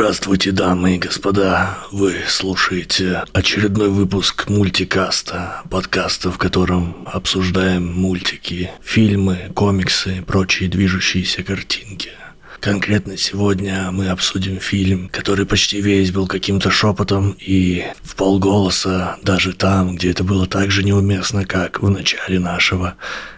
Здравствуйте, дамы и господа. Вы слушаете очередной выпуск мультикаста, подкаста, в котором обсуждаем мультики, фильмы, комиксы и прочие движущиеся картинки. Конкретно сегодня мы обсудим фильм, который почти весь был каким-то шепотом и в полголоса, даже там, где это было так же неуместно, как в начале нашего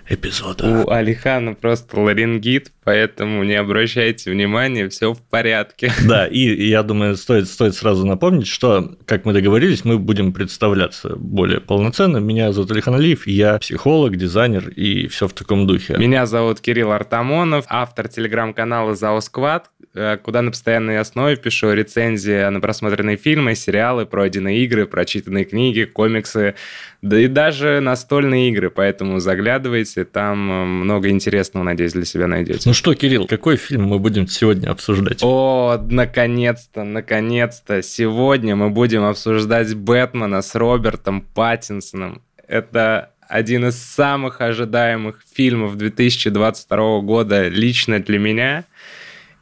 эпизода. У Алихана просто ларингит, поэтому не обращайте внимания, все в порядке. Да, и я думаю, стоит, стоит сразу напомнить, что, как мы договорились, мы будем представляться более полноценно. Меня зовут Алихан Алиев, я психолог, дизайнер и все в таком духе. Меня зовут Кирилл Артамонов, автор телеграм-канала «Зао Сквад», э, куда на постоянной основе пишу рецензии на просмотренные фильмы, сериалы, пройденные игры, прочитанные книги, комиксы, да и даже настольные игры, поэтому заглядывайте, там э, много интересного, надеюсь, для себя найдете. Ну что, Кирилл, какой фильм мы будем сегодня обсуждать? О, наконец-то, наконец-то, сегодня мы будем обсуждать Бэтмена с Робертом Паттинсоном. Это один из самых ожидаемых фильмов 2022 года лично для меня.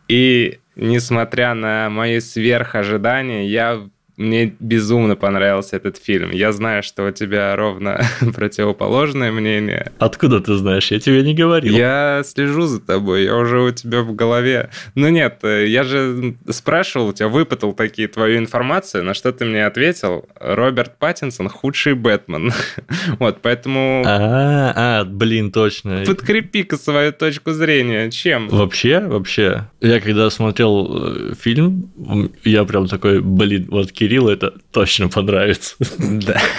И несмотря на мои сверхожидания, я мне безумно понравился этот фильм. Я знаю, что у тебя ровно противоположное мнение. Откуда ты знаешь? Я тебе не говорил. Я слежу за тобой, я уже у тебя в голове. Ну нет, э, я же спрашивал у тебя, выпытал такие твою информацию, на что ты мне ответил. Роберт Паттинсон худший Бэтмен. вот, поэтому... А, а, блин, точно. Подкрепи-ка свою точку зрения. Чем? Вообще, вообще. Я когда смотрел э, фильм, я прям такой, блин, вот Кирилл Кириллу это точно понравится. Да.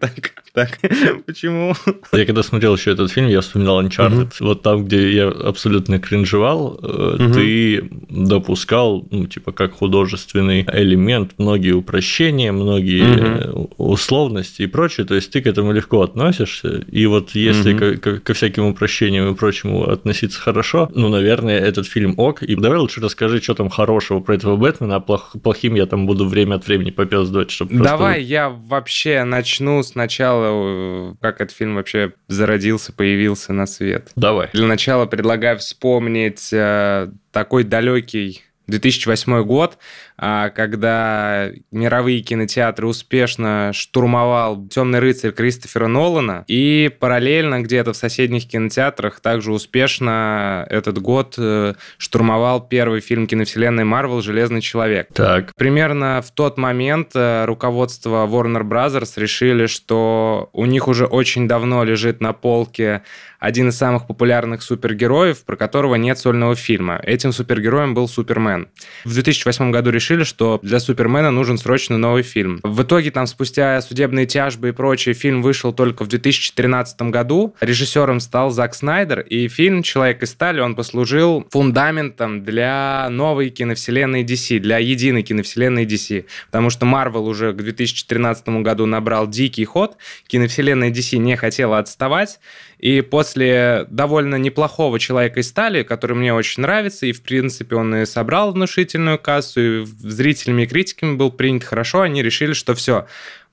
Так, так, почему? Я когда смотрел еще этот фильм, я вспоминал Uncharted. Вот там, где я абсолютно кринжевал, э, ты допускал, ну, типа, как художественный элемент, многие упрощения, многие условности и прочее. То есть ты к этому легко относишься. И вот если ко всяким упрощениям и прочему относиться хорошо, ну, наверное, этот фильм ок. И давай лучше расскажи, что там хорошего про этого Бэтмена, а плохим я там буду время от времени попездывать, чтобы Давай просто... я вообще начну сначала, э, как этот фильм вообще зародился, появился на свет. Давай. Для начала предлагаю вспомнить э, такой далекий 2008 год, а, когда мировые кинотеатры успешно штурмовал «Темный рыцарь» Кристофера Нолана, и параллельно где-то в соседних кинотеатрах также успешно этот год э, штурмовал первый фильм киновселенной Марвел «Железный человек». Так. Примерно в тот момент э, руководство Warner Brothers решили, что у них уже очень давно лежит на полке один из самых популярных супергероев, про которого нет сольного фильма. Этим супергероем был Супермен. В 2008 году решили что для Супермена нужен срочно новый фильм. В итоге там спустя судебные тяжбы и прочее фильм вышел только в 2013 году. Режиссером стал Зак Снайдер, и фильм «Человек из стали» он послужил фундаментом для новой киновселенной DC, для единой киновселенной DC. Потому что Marvel уже к 2013 году набрал дикий ход, киновселенная DC не хотела отставать, и после довольно неплохого «Человека из стали», который мне очень нравится, и, в принципе, он и собрал внушительную кассу, и зрителями и критиками был принят хорошо, они решили, что все,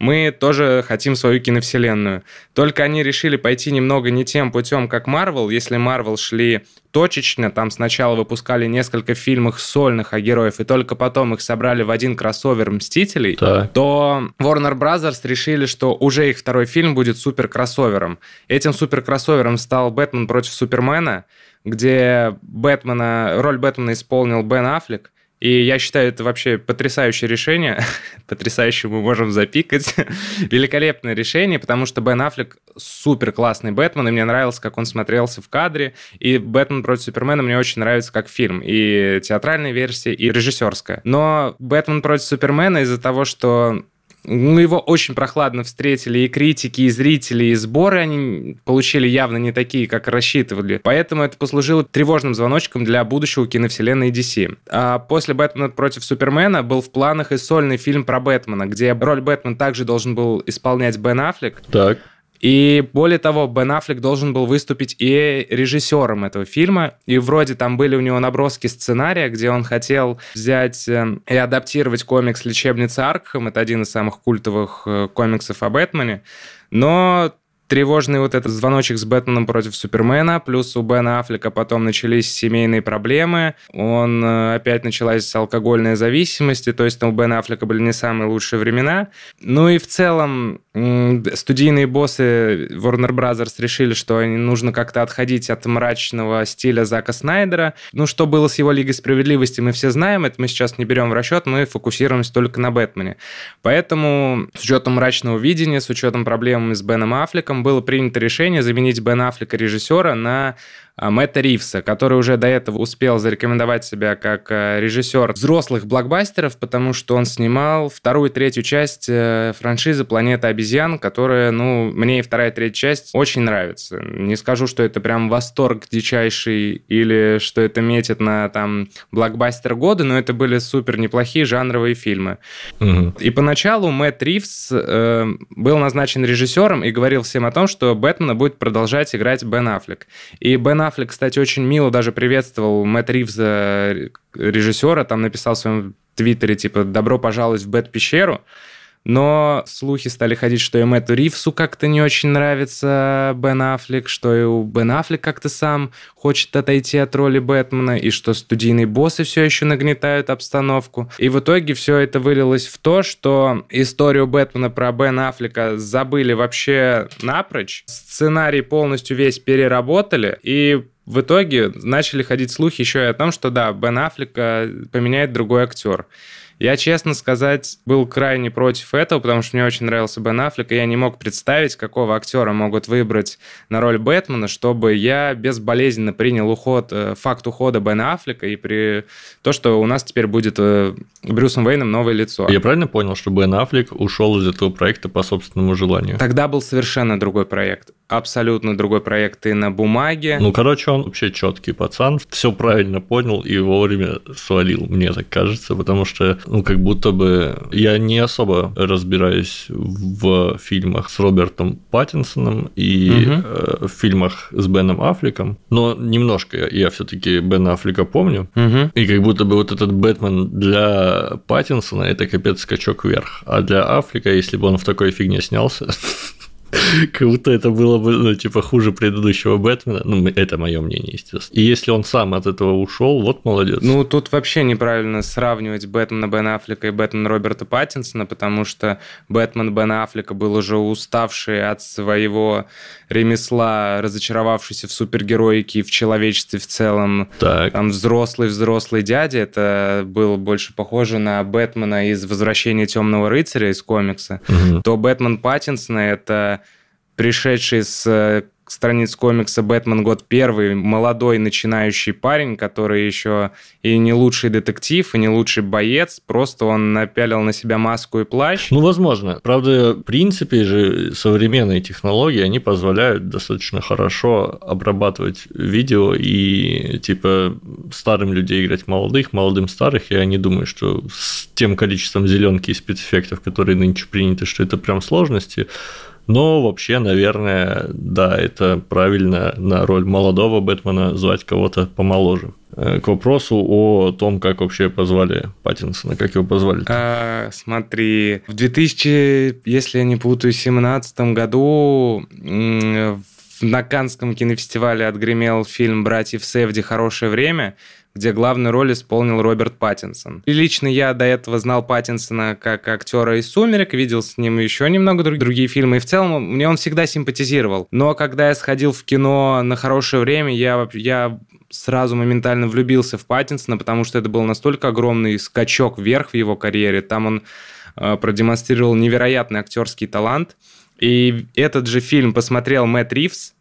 мы тоже хотим свою киновселенную. Только они решили пойти немного не тем путем, как Marvel. Если Marvel шли точечно, там сначала выпускали несколько фильмов сольных о героев, и только потом их собрали в один кроссовер «Мстителей», так. то Warner Brothers решили, что уже их второй фильм будет супер-кроссовером. Этим супер-кроссовером стал «Бэтмен против Супермена», где Бэтмена, роль Бэтмена исполнил Бен Аффлек, и я считаю, это вообще потрясающее решение. Потрясающе мы можем запикать. Великолепное решение, потому что Бен Аффлек супер классный Бэтмен, и мне нравилось, как он смотрелся в кадре. И Бэтмен против Супермена мне очень нравится как фильм. И театральная версия, и режиссерская. Но Бэтмен против Супермена из-за того, что ну, его очень прохладно встретили и критики, и зрители, и сборы они получили явно не такие, как рассчитывали. Поэтому это послужило тревожным звоночком для будущего киновселенной DC. А после «Бэтмена против Супермена» был в планах и сольный фильм про Бэтмена, где роль Бэтмена также должен был исполнять Бен Аффлек. Так. И более того, Бен Аффлек должен был выступить и режиссером этого фильма. И вроде там были у него наброски сценария, где он хотел взять э, и адаптировать комикс «Лечебница Аркхэм». Это один из самых культовых э, комиксов о Бэтмене. Но тревожный вот этот звоночек с Бэтменом против Супермена, плюс у Бена Аффлека потом начались семейные проблемы, он э, опять началась алкогольная зависимость, то есть у Бена Аффлека были не самые лучшие времена. Ну и в целом студийные боссы Warner Brothers решили, что нужно как-то отходить от мрачного стиля Зака Снайдера. Ну, что было с его Лигой Справедливости, мы все знаем, это мы сейчас не берем в расчет, мы фокусируемся только на Бэтмене. Поэтому с учетом мрачного видения, с учетом проблем с Беном Аффлеком, было принято решение заменить Бен Аффлека режиссера на Мэтта Ривса, который уже до этого успел зарекомендовать себя как э, режиссер взрослых блокбастеров, потому что он снимал вторую и третью часть э, франшизы «Планета обезьян», которая, ну, мне и вторая и третья часть очень нравится. Не скажу, что это прям восторг дичайший или что это метит на там блокбастер года, но это были супер неплохие жанровые фильмы. Угу. И поначалу Мэтт Ривз э, был назначен режиссером и говорил всем о том, что Бэтмена будет продолжать играть Бен Аффлек. И Бен Аффлек, кстати, очень мило даже приветствовал Мэтт Ривза, режиссера, там написал в своем твиттере, типа, «Добро пожаловать в Бэт-пещеру», но слухи стали ходить, что и Мэтту Ривсу как-то не очень нравится Бен Аффлек, что и у Бен Аффлек как-то сам хочет отойти от роли Бэтмена, и что студийные боссы все еще нагнетают обстановку. И в итоге все это вылилось в то, что историю Бэтмена про Бен Аффлека забыли вообще напрочь, сценарий полностью весь переработали, и в итоге начали ходить слухи еще и о том, что да, Бен Аффлека поменяет другой актер. Я, честно сказать, был крайне против этого, потому что мне очень нравился Бен Аффлек, и я не мог представить, какого актера могут выбрать на роль Бэтмена, чтобы я безболезненно принял уход, э, факт ухода Бена Аффлека и при то, что у нас теперь будет э, Брюсом Уэйном новое лицо. Я правильно понял, что Бен Аффлек ушел из этого проекта по собственному желанию? Тогда был совершенно другой проект абсолютно другой проект и на бумаге. Ну, короче, он вообще четкий пацан, все правильно понял и вовремя свалил, мне так кажется, потому что, ну, как будто бы я не особо разбираюсь в фильмах с Робертом Паттинсоном и угу. э, в фильмах с Беном Аффлеком, но немножко я, я все-таки Бена Аффлека помню, угу. и как будто бы вот этот Бэтмен для Паттинсона это капец скачок вверх, а для Аффлека, если бы он в такой фигне снялся, Как будто это было бы, ну, типа, хуже предыдущего Бэтмена. Ну, это мое мнение, естественно. И если он сам от этого ушел, вот молодец. Ну, тут вообще неправильно сравнивать Бэтмена Бена Аффлека и Бэтмена Роберта Паттинсона, потому что Бэтмен Бена Аффлека был уже уставший от своего ремесла, разочаровавшийся в супергероике и в человечестве в целом. Так. Там взрослый-взрослый дядя, это было больше похоже на Бэтмена из «Возвращения темного рыцаря» из комикса. Угу. То Бэтмен Паттинсона — это пришедший с э, страниц комикса «Бэтмен. Год первый», молодой начинающий парень, который еще и не лучший детектив, и не лучший боец, просто он напялил на себя маску и плащ. Ну, возможно. Правда, в принципе же современные технологии, они позволяют достаточно хорошо обрабатывать видео и, типа, старым людей играть молодых, молодым старых. Я не думаю, что с тем количеством зеленки и спецэффектов, которые нынче приняты, что это прям сложности. Но вообще, наверное, да, это правильно на роль молодого Бэтмена звать кого-то помоложе. Э, к вопросу о том, как вообще позвали Паттинсона, как его позвали. А, смотри, в 2000, если я не путаю, 17 году на Канском кинофестивале отгремел фильм «Братьев Севди. Хорошее время», где главную роль исполнил Роберт Паттинсон. И лично я до этого знал Паттинсона как актера из «Сумерек», видел с ним еще немного друг, другие фильмы, и в целом мне он всегда симпатизировал. Но когда я сходил в кино на хорошее время, я, я сразу моментально влюбился в Паттинсона, потому что это был настолько огромный скачок вверх в его карьере. Там он э, продемонстрировал невероятный актерский талант. И этот же фильм посмотрел Мэтт Ривз,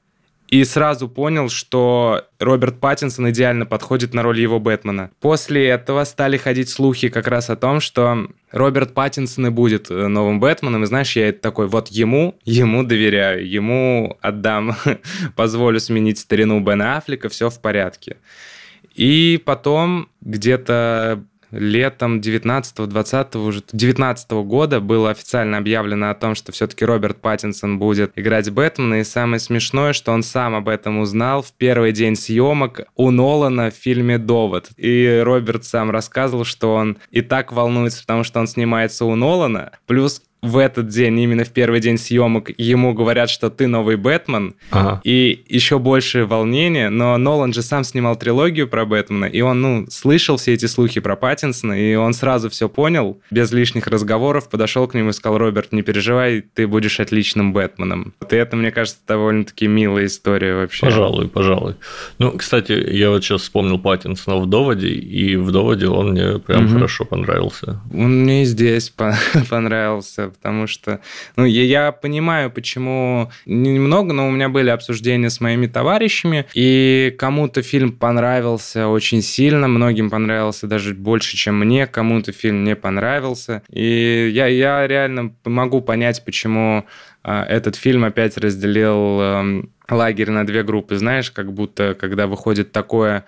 и сразу понял, что Роберт Паттинсон идеально подходит на роль его Бэтмена. После этого стали ходить слухи как раз о том, что Роберт Паттинсон и будет э, новым Бэтменом, и знаешь, я такой, вот ему, ему доверяю, ему отдам, позволю сменить старину Бена Аффлека, все в порядке. И потом где-то летом 19-20 уже 19 года было официально объявлено о том, что все-таки Роберт Паттинсон будет играть Бэтмена, и самое смешное, что он сам об этом узнал в первый день съемок у Нолана в фильме «Довод». И Роберт сам рассказывал, что он и так волнуется, потому что он снимается у Нолана, плюс в этот день, именно в первый день съемок, ему говорят, что ты новый Бэтмен, ага. и еще больше волнения, но Нолан же сам снимал трилогию про Бэтмена, и он, ну, слышал все эти слухи про Паттинсона, и он сразу все понял, без лишних разговоров, подошел к нему и сказал, Роберт, не переживай, ты будешь отличным Бэтменом. Вот и это, мне кажется, довольно-таки милая история вообще. Пожалуй, пожалуй. Ну, кстати, я вот сейчас вспомнил Паттинсона в «Доводе», и в «Доводе» он мне прям угу. хорошо понравился. Он мне и здесь понравился, потому что, ну, я, я понимаю, почему немного, но у меня были обсуждения с моими товарищами, и кому-то фильм понравился очень сильно, многим понравился даже больше, чем мне, кому-то фильм не понравился, и я, я реально могу понять, почему а, этот фильм опять разделил эм, лагерь на две группы, знаешь, как будто когда выходит такое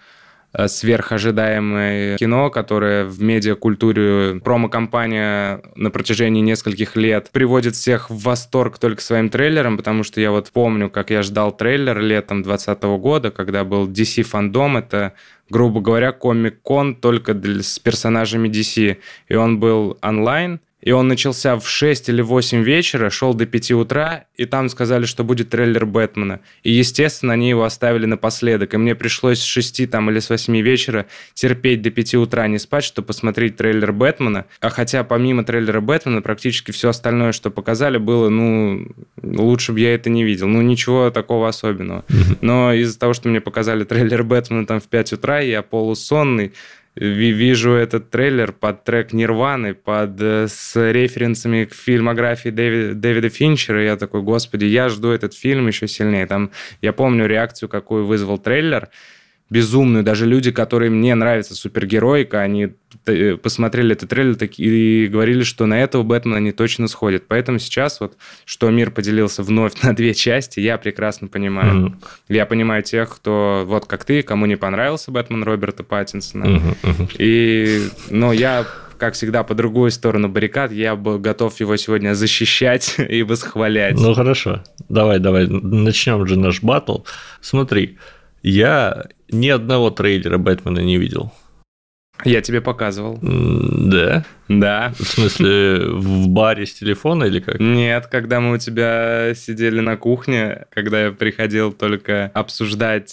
сверхожидаемое кино, которое в медиакультуре промо-компания на протяжении нескольких лет приводит всех в восторг только своим трейлером, потому что я вот помню, как я ждал трейлер летом 2020 года, когда был DC фандом, это грубо говоря, комик-кон только для, с персонажами DC. И он был онлайн, и он начался в 6 или 8 вечера, шел до 5 утра, и там сказали, что будет трейлер Бэтмена. И, естественно, они его оставили напоследок. И мне пришлось с 6 там, или с 8 вечера терпеть до 5 утра не спать, чтобы посмотреть трейлер Бэтмена. А хотя помимо трейлера Бэтмена практически все остальное, что показали, было, ну, лучше бы я это не видел. Ну, ничего такого особенного. Но из-за того, что мне показали трейлер Бэтмена там в 5 утра, я полусонный, вижу этот трейлер под трек Нирваны, под, э, с референсами к фильмографии Дэвида, Дэвида Финчера. И я такой, господи, я жду этот фильм еще сильнее. Там, я помню реакцию, какую вызвал трейлер безумную. Даже люди, которые мне нравятся супергероика, они э, посмотрели этот трейлер и говорили, что на этого Бэтмена они точно сходят. Поэтому сейчас вот, что мир поделился вновь на две части, я прекрасно понимаю. Mm-hmm. Я понимаю тех, кто вот как ты, кому не понравился Бэтмен Роберта Паттинсона. Mm-hmm. И, ну, я как всегда, по другую сторону баррикад. Я бы готов его сегодня защищать и восхвалять. Ну хорошо, давай, давай, начнем же наш батл. Смотри, я ни одного трейлера Бэтмена не видел. Я тебе показывал. Да? Да. В смысле, в баре с телефона или как? Нет, когда мы у тебя сидели на кухне, когда я приходил только обсуждать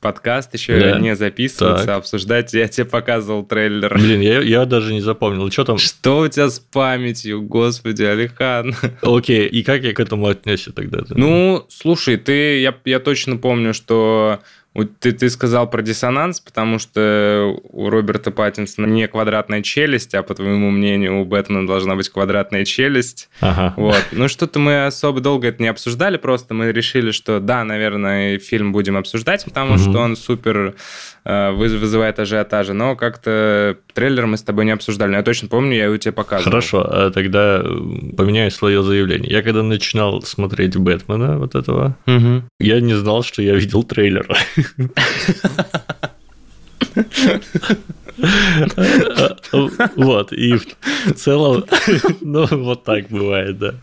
подкаст, еще да. не записываться, так. обсуждать, я тебе показывал трейлер. Блин, я, я даже не запомнил. Что там? Что у тебя с памятью, господи, Алихан? Окей, и как я к этому отнесся тогда? Ну, слушай, ты, я, я точно помню, что ты, ты сказал про диссонанс, потому что у Роберта Паттинсона не квадратная челюсть, а по твоему мнению у Бэтмена должна быть квадратная челюсть. Ага. Вот. Ну что-то мы особо долго это не обсуждали, просто мы решили, что да, наверное, фильм будем обсуждать, потому угу. что он супер э, вызывает ажиотажа, но как-то трейлер мы с тобой не обсуждали. Но я точно помню, я его тебе показывал. Хорошо, а тогда поменяю свое заявление. Я когда начинал смотреть Бэтмена вот этого, угу. я не знал, что я видел трейлер. Вот, и в целом, ну, вот так бывает, да.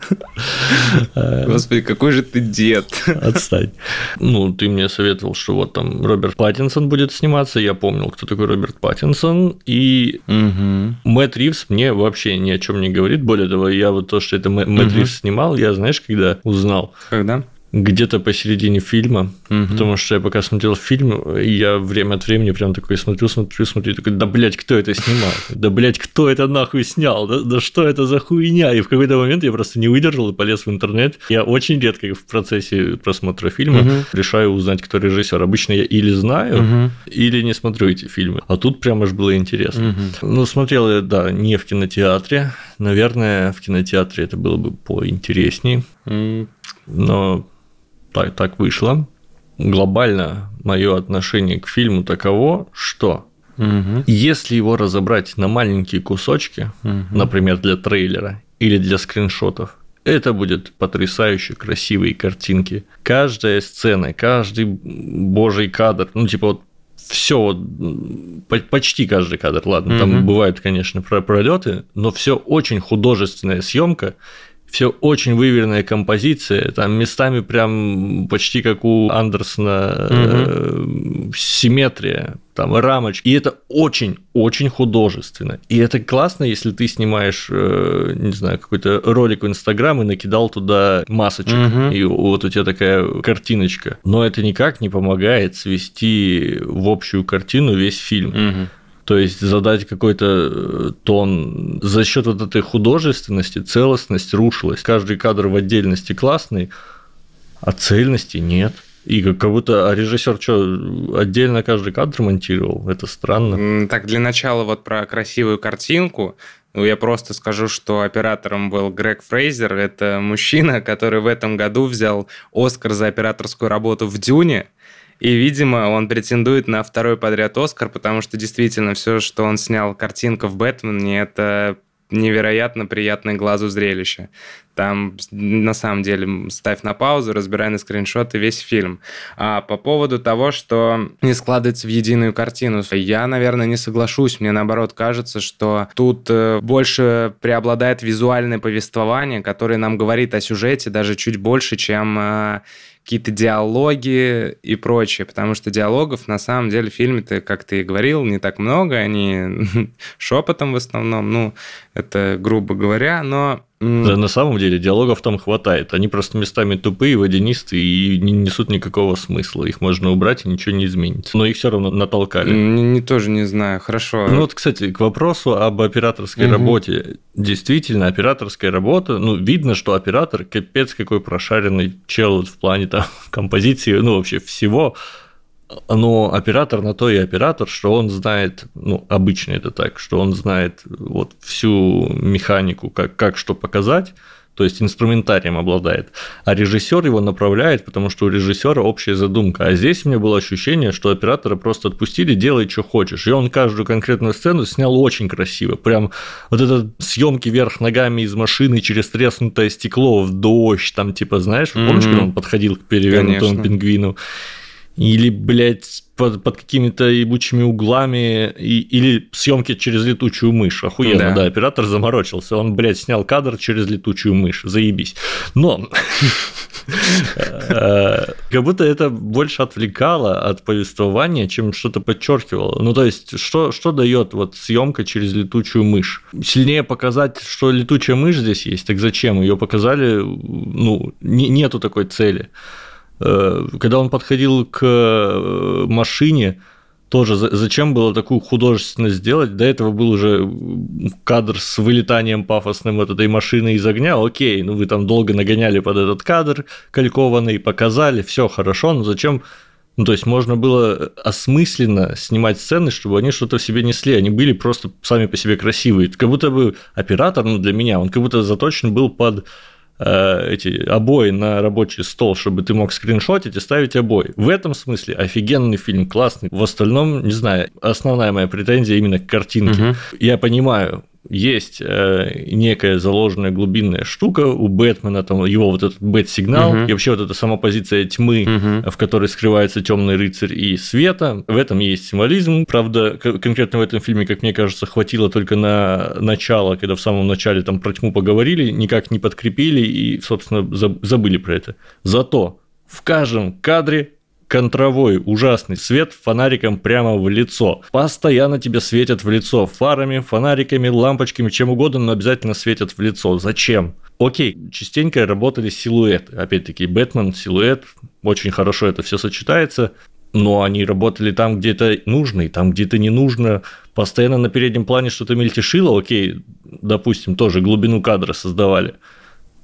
Господи, какой же ты дед. Отстань. Ну, ты мне советовал, что вот там Роберт Паттинсон будет сниматься, я помнил, кто такой Роберт Паттинсон, и угу. Мэтт Ривз мне вообще ни о чем не говорит, более того, я вот то, что это Мэтт Ривз снимал, я, знаешь, когда узнал? Когда? Где-то посередине фильма, угу. потому что я пока смотрел фильм, я время от времени прям такой смотрю, смотрю, смотрю, такой, да, блядь, кто это снимал? Да, блядь, кто это нахуй снял? Да, да что это за хуйня? И в какой-то момент я просто не выдержал и полез в интернет. Я очень редко в процессе просмотра фильма угу. решаю узнать, кто режиссер. Обычно я или знаю, угу. или не смотрю эти фильмы. А тут прям аж было интересно. Угу. Ну, смотрел я, да, не в кинотеатре. Наверное, в кинотеатре это было бы поинтереснее. Но так, так вышло. Глобально мое отношение к фильму таково, что угу. если его разобрать на маленькие кусочки, угу. например, для трейлера или для скриншотов, это будет потрясающе красивые картинки. Каждая сцена, каждый божий кадр, ну типа вот все вот почти каждый кадр, ладно, mm там бывают, конечно, пролеты, но все очень художественная съемка, все очень выверенная композиция, там местами прям почти как у Андерсона угу. симметрия, там рамочки, и это очень-очень художественно. И это классно, если ты снимаешь, э, не знаю, какой-то ролик в Инстаграм и накидал туда масочек, угу. и вот у тебя такая картиночка. Но это никак не помогает свести в общую картину весь фильм. Угу. То есть задать какой-то э, тон. За счет вот этой художественности целостность рушилась. Каждый кадр в отдельности классный, а цельности нет. И как будто а режиссер что, отдельно каждый кадр монтировал? Это странно. Так, для начала вот про красивую картинку. Ну, я просто скажу, что оператором был Грег Фрейзер. Это мужчина, который в этом году взял Оскар за операторскую работу в «Дюне». И, видимо, он претендует на второй подряд Оскар, потому что действительно все, что он снял картинка в Бэтмене, это невероятно приятное глазу зрелище. Там, на самом деле, ставь на паузу, разбирай на скриншоты весь фильм. А по поводу того, что не складывается в единую картину, я, наверное, не соглашусь. Мне, наоборот, кажется, что тут э, больше преобладает визуальное повествование, которое нам говорит о сюжете даже чуть больше, чем э, какие-то диалоги и прочее, потому что диалогов на самом деле в фильме-то, как ты и говорил, не так много, они шепотом в основном, ну, это грубо говоря, но да, на самом деле диалогов там хватает. Они просто местами тупые, водянистые и не несут никакого смысла. Их можно убрать, и ничего не изменится. Но их все равно натолкали. Не, не тоже не знаю. Хорошо. Ну вот, кстати, к вопросу об операторской угу. работе. Действительно, операторская работа, ну, видно, что оператор капец какой прошаренный чел в плане там композиции, ну, вообще всего но оператор на то и оператор, что он знает, ну, обычно это так, что он знает вот всю механику, как, как что показать, то есть инструментарием обладает, а режиссер его направляет, потому что у режиссера общая задумка. А здесь у меня было ощущение, что оператора просто отпустили, делай, что хочешь. И он каждую конкретную сцену снял очень красиво. Прям вот это съемки вверх ногами из машины через треснутое стекло в дождь, там типа, знаешь, помнишь, mm-hmm. когда он подходил к перевернутому Конечно. пингвину? Или, блядь, под, под какими-то ебучими углами, и, или съемки через летучую мышь. Охуенно, да. да, оператор заморочился. Он, блядь, снял кадр через летучую мышь. Заебись. Но э, как будто это больше отвлекало от повествования, чем что-то подчеркивало. Ну, то есть, что, что дает вот съемка через летучую мышь? Сильнее показать, что летучая мышь здесь есть, так зачем? Ее показали, ну, нету такой цели. Э, когда он подходил к э, машине, тоже зачем было такую художественность сделать? До этого был уже кадр с вылетанием пафосным вот этой машины из огня. Окей, ну вы там долго нагоняли под этот кадр калькованный, показали, все хорошо, но зачем ну, то есть можно было осмысленно снимать сцены, чтобы они что-то в себе несли. Они были просто сами по себе красивые. Как будто бы оператор, ну, для меня, он как будто заточен был под Э, эти обои на рабочий стол, чтобы ты мог скриншотить и ставить обои. В этом смысле офигенный фильм, классный. В остальном, не знаю, основная моя претензия именно к картинке. Угу. Я понимаю, есть э, некая заложенная глубинная штука у Бэтмена, там его вот этот бэт-сигнал, угу. и вообще вот эта сама позиция тьмы, угу. в которой скрывается темный рыцарь и света. В этом есть символизм. Правда, конкретно в этом фильме, как мне кажется, хватило только на начало, когда в самом начале там про тьму поговорили, никак не подкрепили и, собственно, забыли про это. Зато в каждом кадре контровой, ужасный свет фонариком прямо в лицо. Постоянно тебе светят в лицо фарами, фонариками, лампочками, чем угодно, но обязательно светят в лицо. Зачем? Окей, частенько работали силуэты. Опять-таки, Бэтмен, силуэт, очень хорошо это все сочетается но они работали там, где это нужно, и там, где это не нужно. Постоянно на переднем плане что-то мельтешило, окей, допустим, тоже глубину кадра создавали.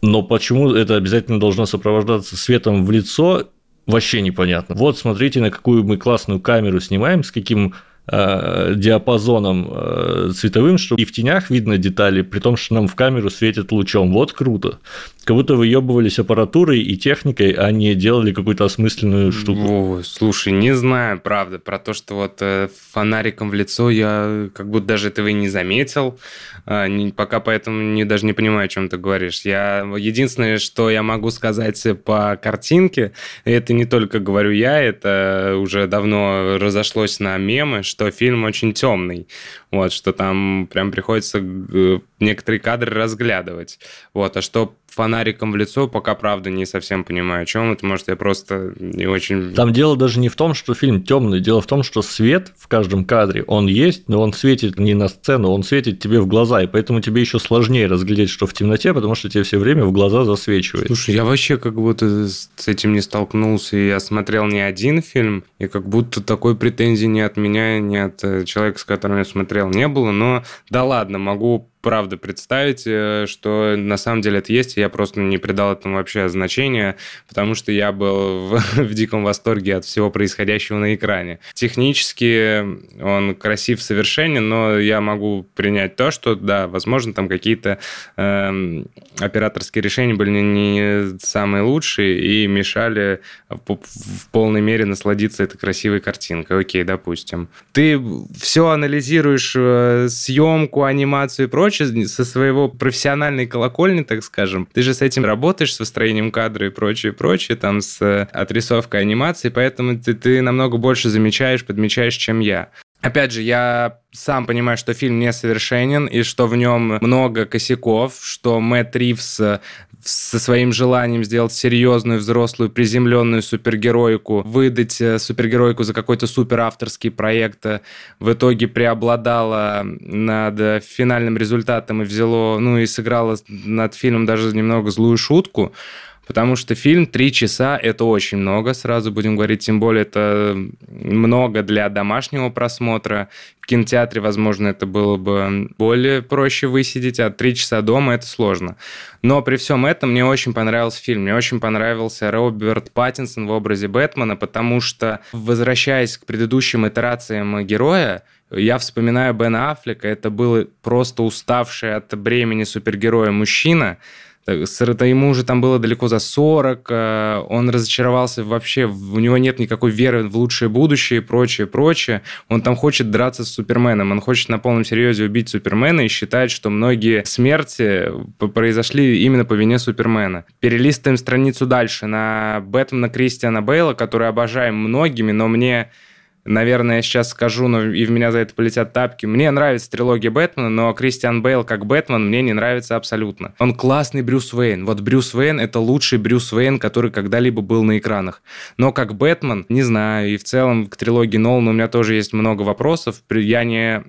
Но почему это обязательно должно сопровождаться светом в лицо, вообще непонятно. Вот смотрите, на какую мы классную камеру снимаем, с каким диапазоном э, цветовым, чтобы и в тенях видно детали, при том, что нам в камеру светит лучом. Вот круто. Как будто выебывались аппаратурой и техникой, а не делали какую-то осмысленную штуку. О, слушай, не знаю, правда, про то, что вот э, фонариком в лицо я как будто даже этого и не заметил. Пока поэтому не, даже не понимаю, о чем ты говоришь. Я, единственное, что я могу сказать по картинке, это не только говорю я, это уже давно разошлось на мемы, что фильм очень темный, вот, что там прям приходится э, некоторые кадры разглядывать. Вот, а что фонариком в лицо, пока, правда, не совсем понимаю, о чем это. Может, я просто не очень... Там дело даже не в том, что фильм темный, дело в том, что свет в каждом кадре, он есть, но он светит не на сцену, он светит тебе в глаза, и поэтому тебе еще сложнее разглядеть, что в темноте, потому что тебе все время в глаза засвечивает. Слушай, я вообще как будто с этим не столкнулся, и я смотрел не один фильм, и как будто такой претензии ни от меня, ни от человека, с которым я смотрел, не было, но да ладно, могу правда представить, э, что на самом деле это есть, и я просто не придал этому вообще значения, потому что я был в, в диком восторге от всего происходящего на экране. Технически он красив, совершенен, но я могу принять то, что, да, возможно, там какие-то э, операторские решения были не, не самые лучшие и мешали в, в полной мере насладиться этой красивой картинкой. Окей, допустим. Ты все анализируешь э, съемку, анимацию и прочее, прочее, со своего профессиональной колокольни, так скажем. Ты же с этим работаешь, с выстроением кадра и прочее, прочее, там с э, отрисовкой анимации, поэтому ты, ты намного больше замечаешь, подмечаешь, чем я. Опять же, я сам понимаю, что фильм несовершенен, и что в нем много косяков, что Мэтт Ривз э, со своим желанием сделать серьезную, взрослую, приземленную супергероику, выдать э, супергероику за какой-то супер авторский проект, э, в итоге преобладала над финальным результатом и взяло, ну и сыграла над фильмом даже немного злую шутку. Потому что фильм три часа – это очень много, сразу будем говорить, тем более это много для домашнего просмотра. В кинотеатре, возможно, это было бы более проще высидеть, а три часа дома – это сложно. Но при всем этом мне очень понравился фильм. Мне очень понравился Роберт Паттинсон в образе Бэтмена, потому что, возвращаясь к предыдущим итерациям героя, я вспоминаю Бена Аффлека, это был просто уставший от бремени супергероя мужчина, ему уже там было далеко за 40, э, он разочаровался вообще, у него нет никакой веры в лучшее будущее и прочее, прочее. Он там хочет драться с Суперменом, он хочет на полном серьезе убить Супермена и считает, что многие смерти произошли именно по вине Супермена. Перелистываем страницу дальше на Бэтмена Кристиана Бейла, который обожаем многими, но мне наверное, я сейчас скажу, но и в меня за это полетят тапки. Мне нравится трилогия Бэтмена, но Кристиан Бейл как Бэтмен мне не нравится абсолютно. Он классный Брюс Уэйн. Вот Брюс Уэйн — это лучший Брюс Уэйн, который когда-либо был на экранах. Но как Бэтмен, не знаю. И в целом к трилогии Нолана у меня тоже есть много вопросов. Я не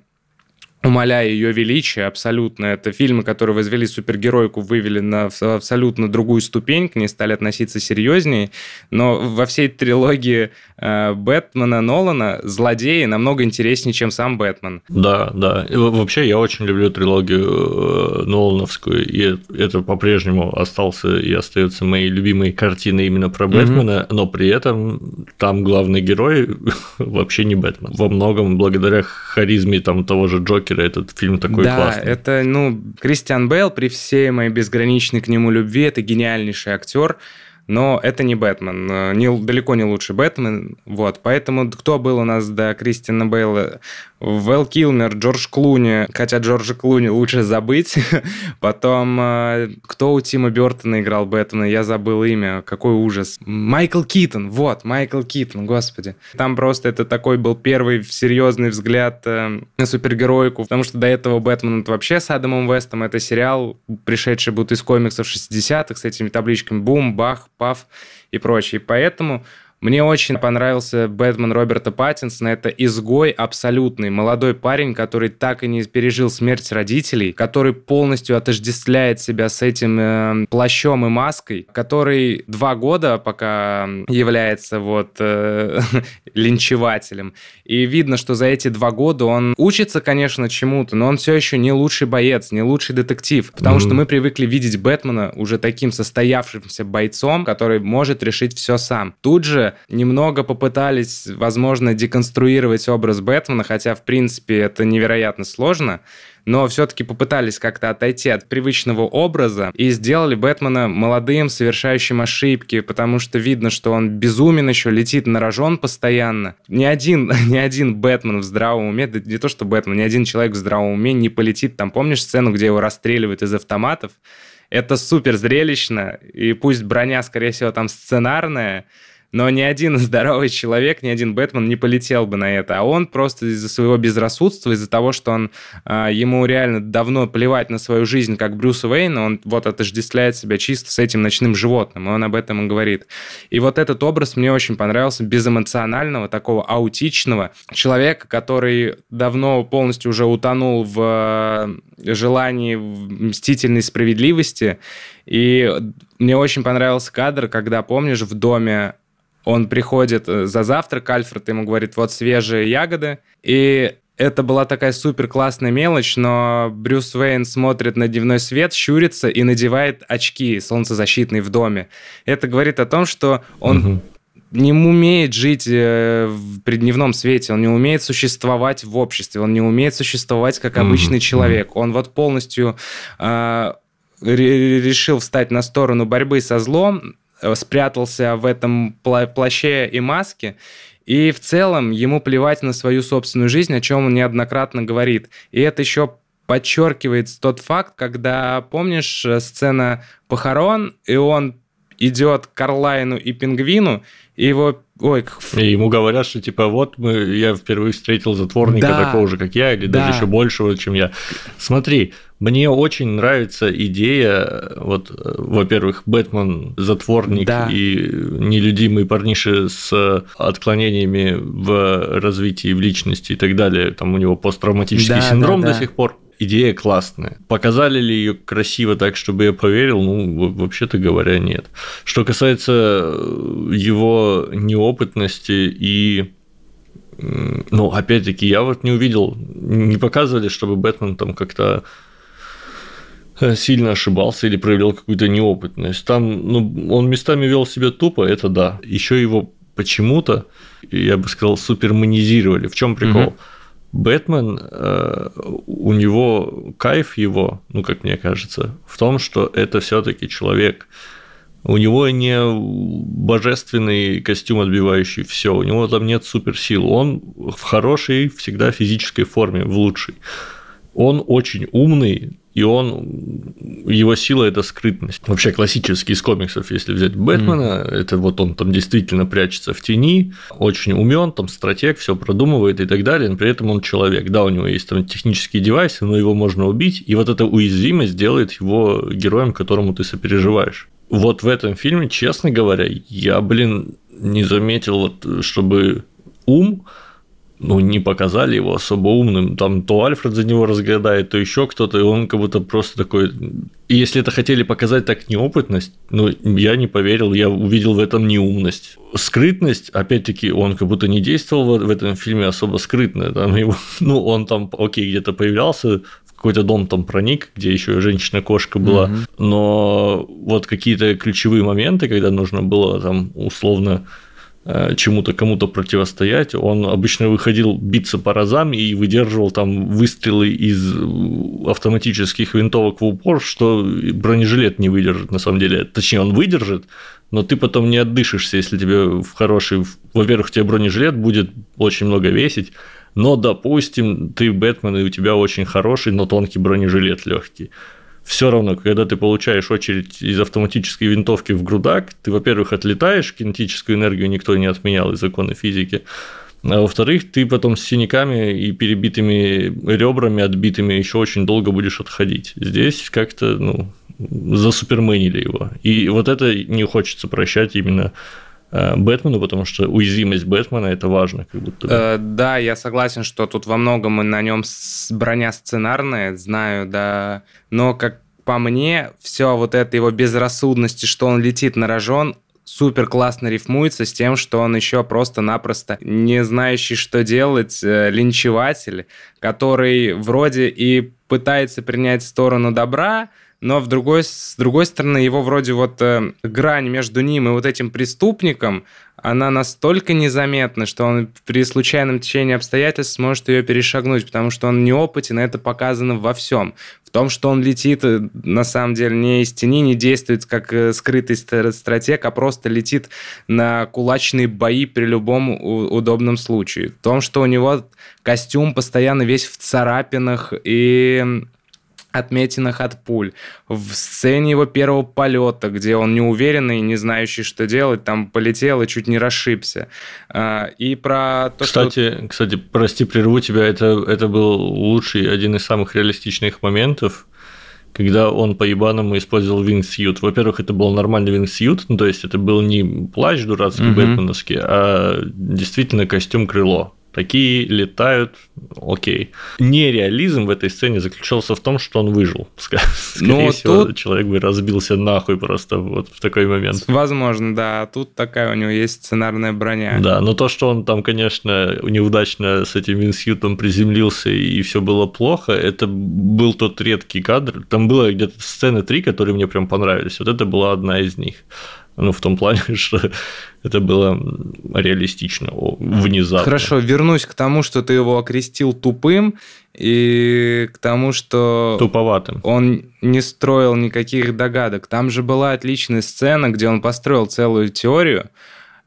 умоляя ее величие абсолютно. Это фильмы, которые возвели супергеройку, вывели на абсолютно другую ступень, к ней стали относиться серьезнее. Но во всей трилогии э, Бэтмена Нолана злодеи намного интереснее, чем сам Бэтмен. Да, да. И вообще я очень люблю трилогию э, Нолановскую, и это по-прежнему остался и остается моей любимой картиной именно про Бэтмена, mm-hmm. но при этом там главный герой вообще не Бэтмен. Во многом благодаря харизме там того же Джокера Джокера этот фильм такой да, классный. Да, это, ну, Кристиан Бейл при всей моей безграничной к нему любви, это гениальнейший актер, но это не Бэтмен, э, не, далеко не лучший Бэтмен, вот, поэтому кто был у нас до Кристиана Бейла? Вэл Килмер, Джордж Клуни, хотя Джорджа Клуни лучше забыть. Потом, э, кто у Тима Бертона играл Бэтмена, я забыл имя, какой ужас. Майкл Китон, вот, Майкл Китон, господи. Там просто это такой был первый серьезный взгляд э, на супергероику, потому что до этого Бэтмен это вообще с Адамом Вестом, это сериал, пришедший будто из комиксов 60-х с этими табличками бум, бах, паф и прочее. Поэтому мне очень понравился Бэтмен Роберта Паттинсона. Это изгой абсолютный. Молодой парень, который так и не пережил смерть родителей, который полностью отождествляет себя с этим э, плащом и маской, который два года пока является вот э, линчевателем. И видно, что за эти два года он учится, конечно, чему-то, но он все еще не лучший боец, не лучший детектив. Потому mm-hmm. что мы привыкли видеть Бэтмена уже таким состоявшимся бойцом, который может решить все сам. Тут же немного попытались, возможно, деконструировать образ Бэтмена, хотя, в принципе, это невероятно сложно, но все-таки попытались как-то отойти от привычного образа и сделали Бэтмена молодым, совершающим ошибки, потому что видно, что он безумен еще, летит на рожон постоянно. Ни один, ни один Бэтмен в здравом уме, да не то что Бэтмен, ни один человек в здравом уме не полетит. Там помнишь сцену, где его расстреливают из автоматов? Это супер зрелищно, и пусть броня, скорее всего, там сценарная, но ни один здоровый человек, ни один Бэтмен не полетел бы на это. А он просто из-за своего безрассудства, из-за того, что он э, ему реально давно плевать на свою жизнь, как Брюс Уэйн, он вот отождествляет себя чисто с этим ночным животным, и он об этом и говорит. И вот этот образ мне очень понравился, безэмоционального, такого аутичного человека, который давно полностью уже утонул в э, желании мстительной справедливости, и мне очень понравился кадр, когда, помнишь, в доме он приходит э, за завтрак, Альфред ему говорит, вот свежие ягоды, и это была такая супер классная мелочь, но Брюс Уэйн смотрит на дневной свет, щурится и надевает очки солнцезащитные в доме. Это говорит о том, что он угу. не умеет жить э, при дневном свете, он не умеет существовать в обществе, он не умеет существовать как обычный угу. человек. Он вот полностью э, решил встать на сторону борьбы со злом, спрятался в этом плаще и маске, и в целом ему плевать на свою собственную жизнь, о чем он неоднократно говорит. И это еще подчеркивает тот факт, когда, помнишь, э, сцена похорон, и он идет к Карлайну и Пингвину, и его... Ой, и ему говорят, что типа вот мы, я впервые встретил затворника да, такого же, как я, или да. даже еще большего, чем я. Смотри, мне очень нравится идея, вот, во-первых, Бэтмен затворник да. и нелюдимый парниша с отклонениями в развитии в личности и так далее. Там у него посттравматический да, синдром да, да. до сих пор идея классная. Показали ли ее красиво так, чтобы я поверил? Ну, вообще-то говоря, нет. Что касается э, его неопытности и ну, опять-таки, я вот не увидел, не показывали, чтобы Бэтмен там как-то э, сильно ошибался или проявлял какую-то неопытность. Там, ну, он местами вел себя тупо, это да. Еще его почему-то, я бы сказал, суперманизировали. В чем прикол? Угу Бэтмен, э, у него кайф его, ну, как мне кажется, в том, что это все-таки человек. У него не божественный костюм, отбивающий все, у него там нет суперсил. Он в хорошей всегда физической форме, в лучшей. Он очень умный, и он, его сила – это скрытность. Вообще классический из комиксов, если взять Бэтмена, mm. это вот он там действительно прячется в тени, очень умен, там стратег, все продумывает и так далее, но при этом он человек. Да, у него есть там технические девайсы, но его можно убить, и вот эта уязвимость делает его героем, которому ты сопереживаешь. Вот в этом фильме, честно говоря, я, блин, не заметил, вот, чтобы ум ну, не показали его особо умным. Там то Альфред за него разгадает, то еще кто-то, и он как будто просто такой... И если это хотели показать так неопытность, ну, я не поверил, я увидел в этом неумность. Скрытность, опять-таки, он как будто не действовал в этом фильме особо скрытно. Там его, ну, он там, окей, где-то появлялся, в какой-то дом там проник, где еще женщина-кошка была, угу. но вот какие-то ключевые моменты, когда нужно было там условно чему-то, кому-то противостоять, он обычно выходил биться по разам и выдерживал там выстрелы из автоматических винтовок в упор, что бронежилет не выдержит на самом деле. Точнее, он выдержит, но ты потом не отдышишься, если тебе в хороший... Во-первых, тебе бронежилет будет очень много весить, но, допустим, ты Бэтмен, и у тебя очень хороший, но тонкий бронежилет легкий все равно, когда ты получаешь очередь из автоматической винтовки в грудак, ты, во-первых, отлетаешь, кинетическую энергию никто не отменял из законы физики, а во-вторых, ты потом с синяками и перебитыми ребрами, отбитыми, еще очень долго будешь отходить. Здесь как-то, ну, засуперменили его. И вот это не хочется прощать именно Бэтмену, потому что уязвимость Бэтмена это важно, как будто. Э, да, я согласен, что тут во многом на нем броня сценарная, знаю, да, но как по мне, все вот это его безрассудности, что он летит на рожон, супер классно рифмуется с тем, что он еще просто-напросто не знающий, что делать, э, линчеватель, который вроде и пытается принять сторону добра, но в другой, с другой стороны, его вроде вот э, грань между ним и вот этим преступником, она настолько незаметна, что он при случайном течении обстоятельств сможет ее перешагнуть, потому что он неопытен, и это показано во всем. В том, что он летит, э, на самом деле, не из тени, не действует как э, скрытый стратег, а просто летит на кулачные бои при любом удобном случае. В том, что у него костюм постоянно весь в царапинах, и отметинах от пуль, в сцене его первого полета, где он неуверенный, не знающий, что делать, там полетел и чуть не расшибся. А, и про то, кстати, что... Кстати, прости, прерву тебя, это, это был лучший, один из самых реалистичных моментов, когда он по ебаному использовал вингсьют. Во-первых, это был нормальный вингсьют, ну, то есть это был не плащ дурацкий mm-hmm. бэтменовский, а действительно костюм крыло. Такие летают, окей. Нереализм в этой сцене заключался в том, что он выжил. Скорее ну, всего, тут... человек бы разбился нахуй просто вот в такой момент. Возможно, да. Тут такая у него есть сценарная броня. Да, но то, что он там, конечно, неудачно с этим Винсьютом приземлился и все было плохо, это был тот редкий кадр. Там было где-то сцены три, которые мне прям понравились. Вот это была одна из них. Ну, в том плане, что это было реалистично, внезапно. Хорошо, вернусь к тому, что ты его окрестил тупым, и к тому, что... Туповатым. Он не строил никаких догадок. Там же была отличная сцена, где он построил целую теорию,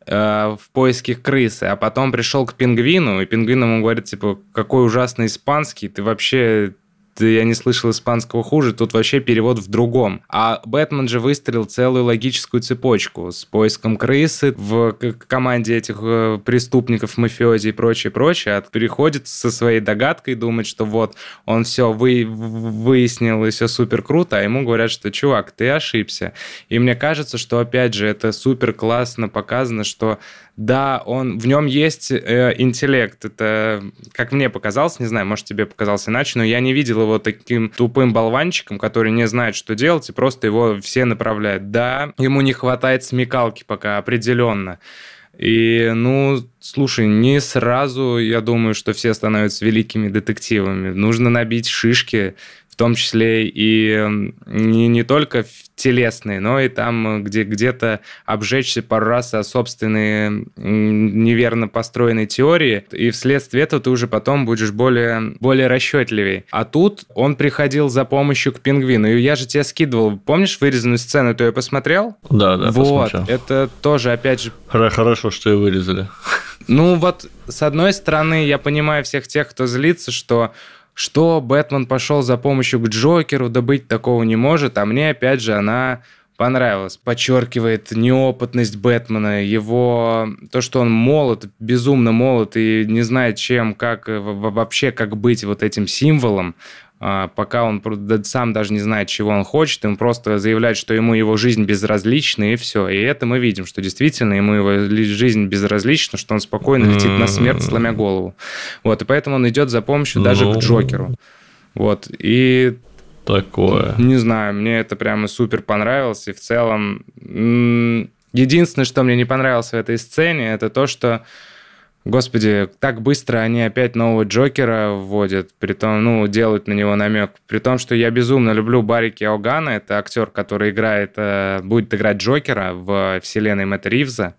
э, в поиске крысы, а потом пришел к пингвину, и пингвин ему говорит, типа, какой ужасный испанский, ты вообще я не слышал испанского хуже, тут вообще перевод в другом. А Бэтмен же выстроил целую логическую цепочку с поиском крысы в команде этих э, преступников, мафиози и прочее, прочее. А переходит со своей догадкой, думать, что вот он все вы, выяснил и все супер круто, а ему говорят, что чувак, ты ошибся. И мне кажется, что опять же это супер классно показано, что да, он, в нем есть э, интеллект. Это, как мне показалось, не знаю, может, тебе показалось иначе, но я не видел его таким тупым болванчиком, который не знает, что делать, и просто его все направляют. Да, ему не хватает смекалки пока определенно. И, ну, слушай, не сразу, я думаю, что все становятся великими детективами. Нужно набить шишки, том числе и не, не только телесные, но и там, где где-то обжечься пару раз о собственные неверно построенной теории, и вследствие этого ты уже потом будешь более, более расчетливее. А тут он приходил за помощью к пингвину, и я же тебе скидывал, помнишь вырезанную сцену, ты ее посмотрел? Да, да, Вот, посмотрел. это тоже, опять же... Хорошо, что ее вырезали. Ну вот, с одной стороны, я понимаю всех тех, кто злится, что что Бэтмен пошел за помощью к Джокеру, да быть такого не может, а мне, опять же, она понравилась. Подчеркивает неопытность Бэтмена, его то, что он молод, безумно молод и не знает, чем, как вообще, как быть вот этим символом. А, пока он сам даже не знает, чего он хочет, он просто заявляет, что ему его жизнь безразлична, и все. И это мы видим, что действительно ему его жизнь безразлична, что он спокойно летит на смерть, сломя голову. Вот, и поэтому он идет за помощью даже ну... к Джокеру. Вот, и Такое. Не знаю, мне это прямо супер понравилось, и в целом... Единственное, что мне не понравилось в этой сцене, это то, что Господи, так быстро они опять нового Джокера вводят, при том, ну, делают на него намек. При том, что я безумно люблю Барри Киогана, это актер, который играет, э, будет играть Джокера в вселенной Мэтта Ривза.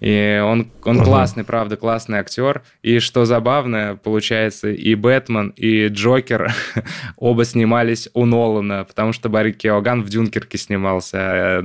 И он, он классный, правда, классный актер. И что забавно, получается, и Бэтмен, и Джокер оба снимались у Нолана, потому что Барри Киоган в Дюнкерке снимался, э,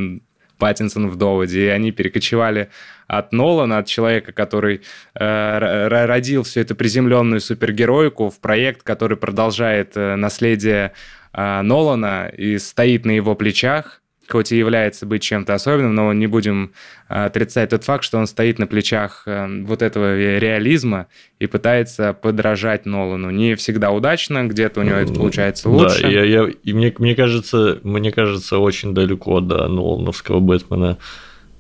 Паттинсон в Доводе, и они перекочевали от Нолана, от человека, который э, родил всю эту приземленную супергероику в проект, который продолжает э, наследие э, Нолана и стоит на его плечах, хоть и является быть чем-то особенным, но не будем э, отрицать тот факт, что он стоит на плечах э, вот этого реализма и пытается подражать Нолану. Не всегда удачно, где-то у него это получается лучше. Да, я, я, и мне, мне, кажется, мне кажется, очень далеко до Нолановского Бэтмена.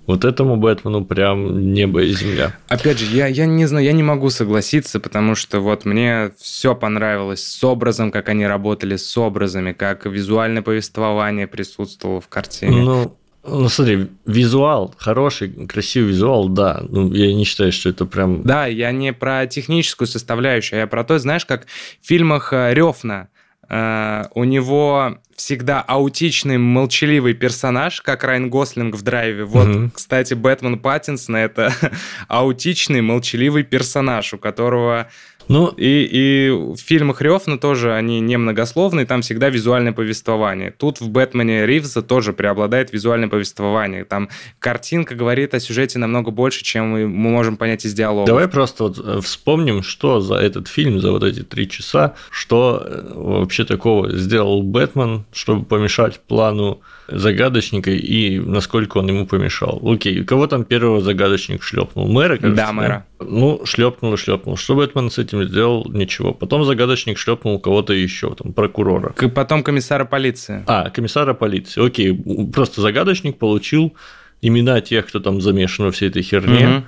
Вот этому Бэтмену прям небо и земля. Опять же, я, я не знаю, я не могу согласиться, потому что вот мне все понравилось с образом, как они работали с образами, как визуальное повествование присутствовало в картине. Ну, ну, смотри, визуал хороший, красивый визуал, да. Ну, я не считаю, что это прям... Да, я не про техническую составляющую, а я про то, знаешь, как в фильмах э, Рёфна Uh, у него всегда аутичный, молчаливый персонаж, как Райан Гослинг в драйве. Вот, mm-hmm. кстати, Бэтмен Паттинсон — это аутичный, молчаливый персонаж, у которого Ну, и, и в фильмах Рёфна тоже они не многословные, там всегда визуальное повествование. Тут в «Бэтмене» Ривза тоже преобладает визуальное повествование. Там картинка говорит о сюжете намного больше, чем мы можем понять из диалога. Давай просто вот э, вспомним, что за этот фильм, за вот эти три часа, что э, вообще такого сделал Бэтмен, чтобы помешать плану загадочника и насколько он ему помешал. Окей, кого там первого загадочник шлепнул? Мэра, кажется? Да, мэра. Ну, шлепнул и шлепнул. Что Бэтмен с этим сделал? Ничего. Потом загадочник шлепнул кого-то еще, там, прокурора. Потом комиссара полиции. А, комиссара полиции. Окей, просто загадочник получил имена тех, кто там замешан во всей этой херне. Угу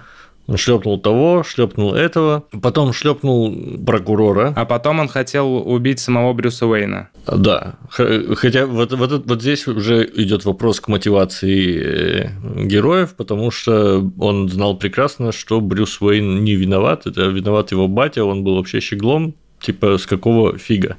шлепнул того, шлепнул этого, потом шлепнул прокурора. А потом он хотел убить самого Брюса Уэйна. Да. Хотя вот, вот, вот здесь уже идет вопрос к мотивации э, героев, потому что он знал прекрасно, что Брюс Уэйн не виноват. Это виноват его батя, он был вообще щеглом, типа с какого фига,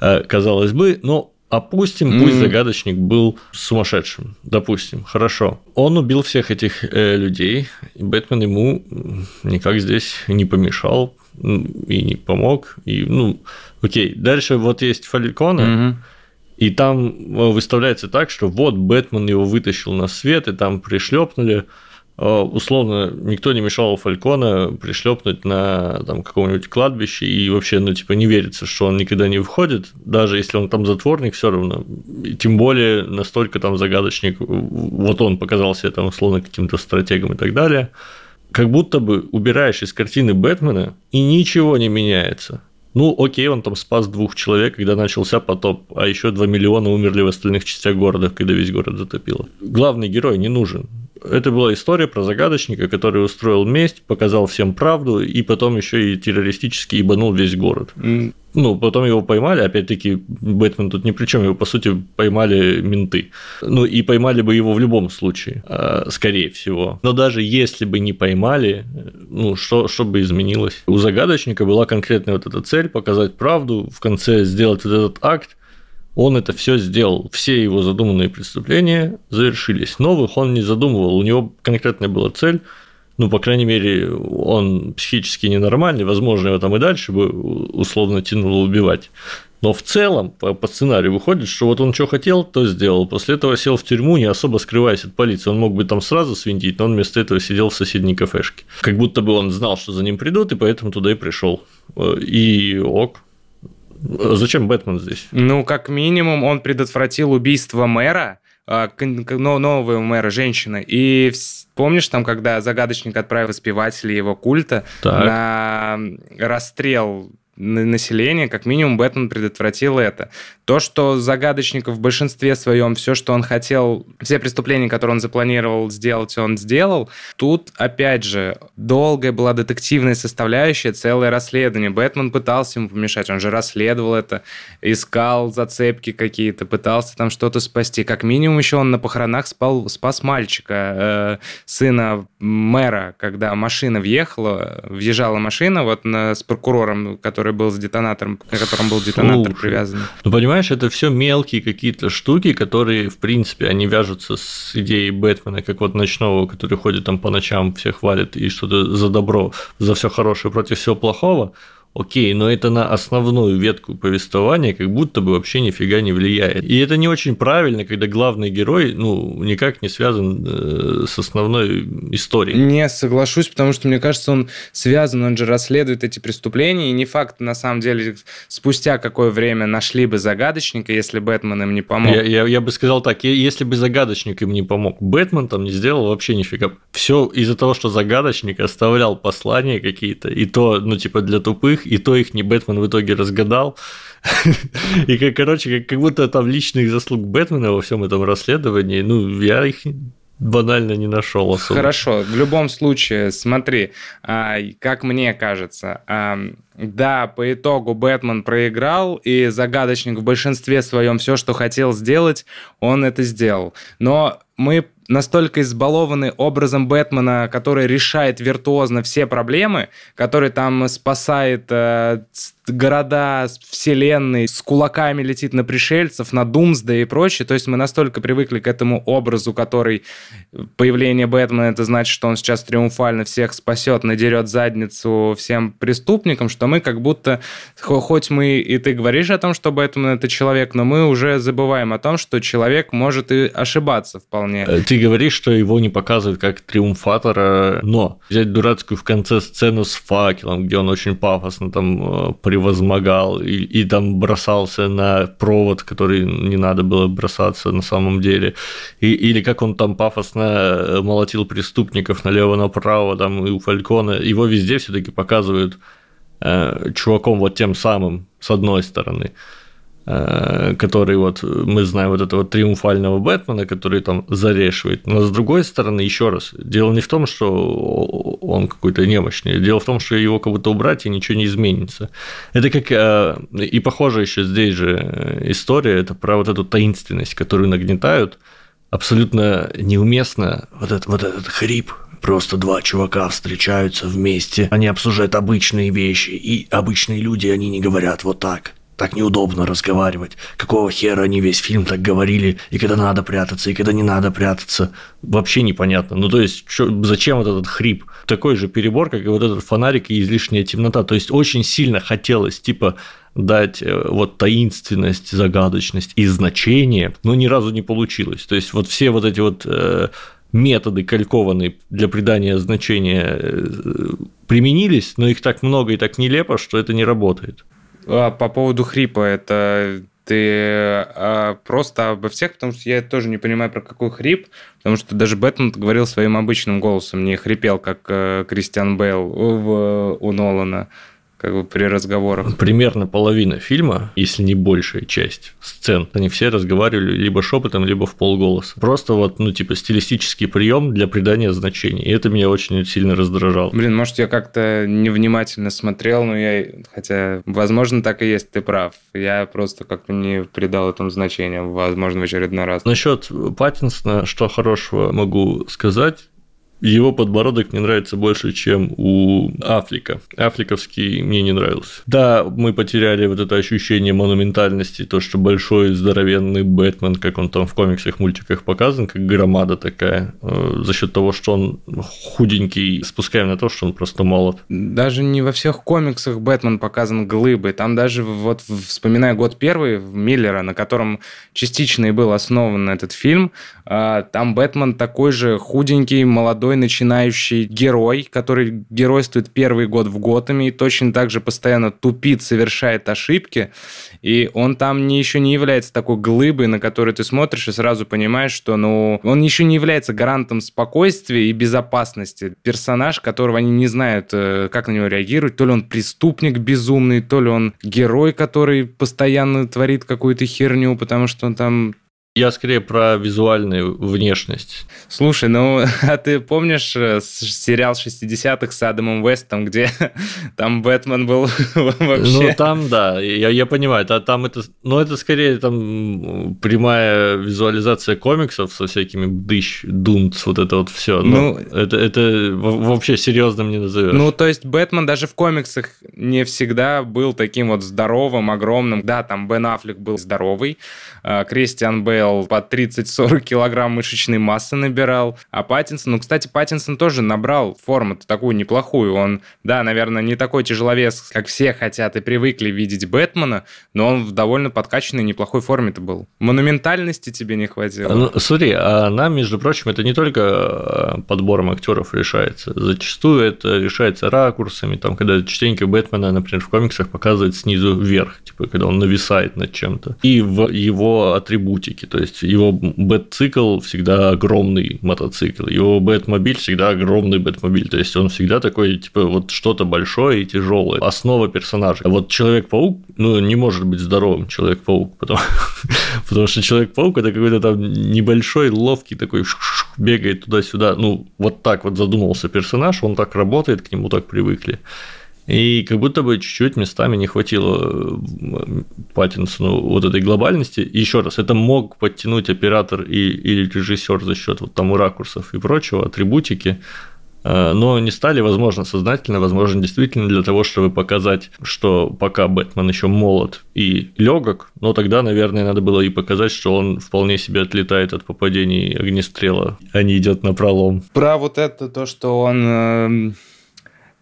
э, казалось бы. Но Опустим, mm. пусть загадочник был сумасшедшим. Допустим, хорошо. Он убил всех этих э, людей, и Бэтмен ему никак здесь не помешал и не помог. И, ну, окей. Дальше вот есть Фалькона, mm-hmm. и там э, выставляется так, что вот Бэтмен его вытащил на свет, и там пришлепнули. А, условно никто не мешал Фалькона пришлепнуть на там, каком-нибудь кладбище и вообще, ну, типа, не верится, что он никогда не выходит, даже если он там затворник, все равно. И тем более настолько там загадочник, вот он показался там условно каким-то стратегом и так далее. Как будто бы убираешь из картины Бэтмена, и ничего не меняется. Ну, окей, он там спас двух человек, когда начался потоп, а еще 2 миллиона умерли в остальных частях города, когда весь город затопило. Главный герой не нужен. Это была история про загадочника, который устроил месть, показал всем правду и потом еще и террористически ебанул весь город. Mm. Ну, потом его поймали, опять-таки, Бэтмен тут ни при чем, его, по сути, поймали менты. Ну, и поймали бы его в любом случае, а, скорее всего. Но даже если бы не поймали, ну, что, что бы изменилось? У загадочника была конкретная вот эта цель – показать правду, в конце сделать вот этот акт, он это все сделал. Все его задуманные преступления завершились. Новых он не задумывал. У него конкретная была цель. Ну, по крайней мере, он психически ненормальный, возможно, его там и дальше бы условно тянуло убивать. Но в целом по, по сценарию выходит, что вот он что хотел, то сделал. После этого сел в тюрьму, не особо скрываясь от полиции. Он мог бы там сразу свинтить, но он вместо этого сидел в соседней кафешке. Как будто бы он знал, что за ним придут, и поэтому туда и пришел. И ок, Зачем Бэтмен здесь? Ну, как минимум, он предотвратил убийство мэра, а, нового мэра, женщины. И помнишь, там, когда загадочник отправил спевателей его культа так. на расстрел населения, как минимум Бэтмен предотвратил это. То, что загадочников в большинстве своем все, что он хотел, все преступления, которые он запланировал сделать, он сделал. Тут, опять же, долгая была детективная составляющая, целое расследование. Бэтмен пытался ему помешать, он же расследовал это, искал зацепки какие-то, пытался там что-то спасти. Как минимум еще он на похоронах спал, спас мальчика, э, сына мэра, когда машина въехала, въезжала машина вот на, с прокурором, который который был с детонатором, к которому был детонатор Слушай, привязан. Ну, понимаешь, это все мелкие какие-то штуки, которые, в принципе, они вяжутся с идеей Бэтмена, как вот ночного, который ходит там по ночам, всех валит и что-то за добро, за все хорошее против всего плохого окей, но это на основную ветку повествования как будто бы вообще нифига не влияет. И это не очень правильно, когда главный герой, ну, никак не связан э, с основной историей. Не соглашусь, потому что, мне кажется, он связан, он же расследует эти преступления, и не факт, на самом деле, спустя какое время нашли бы загадочника, если Бэтмен им не помог. Я, я, я бы сказал так, если бы загадочник им не помог, Бэтмен там не сделал вообще нифига. Все из-за того, что загадочник оставлял послания какие-то, и то, ну, типа, для тупых, и то их не Бэтмен в итоге разгадал. И, короче, как будто там личных заслуг Бэтмена во всем этом расследовании, ну, я их банально не нашел особо. Хорошо, в любом случае, смотри, а, как мне кажется, а, да, по итогу Бэтмен проиграл, и загадочник в большинстве своем все, что хотел сделать, он это сделал. Но мы настолько избалованы образом Бэтмена, который решает виртуозно все проблемы, который там спасает э, города, вселенной, с кулаками летит на пришельцев, на Думсда и прочее. То есть мы настолько привыкли к этому образу, который появление Бэтмена, это значит, что он сейчас триумфально всех спасет, надерет задницу всем преступникам, что мы как будто, хоть мы и ты говоришь о том, что Бэтмен это человек, но мы уже забываем о том, что человек может и ошибаться вполне. Э, ты говоришь, что его не показывают как триумфатора, но взять дурацкую в конце сцену с факелом, где он очень пафосно там э, превозмогал и, и там бросался на провод, который не надо было бросаться на самом деле, и, или как он там пафосно э, молотил преступников налево-направо, там и у Фалькона, его везде все-таки показывают э, чуваком вот тем самым, с одной стороны. Э, который вот мы знаем вот этого триумфального Бэтмена, который там зарешивает. Но с другой стороны, еще раз, дело не в том, что он какой-то немощный, дело в том, что его как будто убрать и ничего не изменится. Это как э, и похоже еще здесь же история, это про вот эту таинственность, которую нагнетают, абсолютно неуместно вот этот, вот этот хрип, Просто два чувака встречаются вместе, они обсуждают обычные вещи, и обычные люди, они не говорят вот так. Так неудобно разговаривать. Какого хера они весь фильм так говорили, и когда надо прятаться, и когда не надо прятаться. Вообще непонятно. Ну, то есть, чё, зачем вот этот хрип? Такой же перебор, как и вот этот фонарик и излишняя темнота. То есть, очень сильно хотелось, типа, дать э, вот таинственность, загадочность и значение, но ни разу не получилось. То есть, вот все вот эти вот э, методы калькованные для придания значения э, применились, но их так много и так нелепо, что это не работает. А, по поводу хрипа, это ты а, просто обо всех, потому что я тоже не понимаю, про какой хрип, потому что даже Бэтмен говорил своим обычным голосом, не хрипел, как э, Кристиан Бейл в, у Нолана как бы при разговорах. Примерно половина фильма, если не большая часть сцен, они все разговаривали либо шепотом, либо в полголоса. Просто вот, ну, типа, стилистический прием для придания значений. И это меня очень сильно раздражало. Блин, может, я как-то невнимательно смотрел, но я, хотя, возможно, так и есть, ты прав. Я просто как-то не придал этому значения, возможно, в очередной раз. Насчет Паттинсона, что хорошего могу сказать, его подбородок мне нравится больше, чем у Афлика. Афликовский мне не нравился. Да, мы потеряли вот это ощущение монументальности, то, что большой здоровенный Бэтмен, как он там в комиксах, мультиках показан, как громада такая, э, за счет того, что он худенький, спускаем на то, что он просто молод. Даже не во всех комиксах Бэтмен показан глыбой. Там даже, вот вспоминая год первый, Миллера, на котором частично и был основан этот фильм, а, там Бэтмен такой же худенький, молодой молодой начинающий герой, который геройствует первый год в Готэме и точно так же постоянно тупит, совершает ошибки. И он там не, еще не является такой глыбой, на которую ты смотришь и сразу понимаешь, что ну, он еще не является гарантом спокойствия и безопасности. Персонаж, которого они не знают, э, как на него реагировать. То ли он преступник безумный, то ли он герой, который постоянно творит какую-то херню, потому что он там я скорее про визуальную внешность. Слушай, ну, а ты помнишь э, сериал 60-х с Адамом Вестом, где там Бэтмен был вообще... Ну, там, да, я, я понимаю, да, там это... Ну, это скорее там прямая визуализация комиксов со всякими дыщ, дунц, вот это вот все. Ну, это, это вообще серьезным не назовешь. Ну, то есть Бэтмен даже в комиксах не всегда был таким вот здоровым, огромным. Да, там Бен Аффлек был здоровый, а Кристиан Бейл Бейл по 30-40 килограмм мышечной массы набирал, а Паттинсон, ну, кстати, Паттинсон тоже набрал форму-то такую неплохую, он, да, наверное, не такой тяжеловес, как все хотят и привыкли видеть Бэтмена, но он в довольно подкачанной неплохой форме-то был. Монументальности тебе не хватило. Ну, смотри, а нам, между прочим, это не только э, подбором актеров решается, зачастую это решается ракурсами, там, когда частенько Бэтмена, например, в комиксах показывают снизу вверх, типа, когда он нависает над чем-то, и в его атрибутике, то есть его бэт-цикл всегда огромный мотоцикл, его бэт-мобиль всегда огромный бэт-мобиль, то есть он всегда такой, типа, вот что-то большое и тяжелое. Основа персонажа. А вот Человек-паук, ну, не может быть здоровым Человек-паук, потому, потому что Человек-паук это какой-то там небольшой, ловкий такой бегает туда-сюда. Ну, вот так вот задумался персонаж, он так работает, к нему так привыкли. И как будто бы чуть-чуть местами не хватило э, Паттинсону вот этой глобальности. И еще раз, это мог подтянуть оператор и, или режиссер за счет вот там ракурсов и прочего, атрибутики. Э, но не стали, возможно, сознательно, возможно, действительно для того, чтобы показать, что пока Бэтмен еще молод и легок, но тогда, наверное, надо было и показать, что он вполне себе отлетает от попадений огнестрела, а не идет на пролом. Про вот это то, что он эм,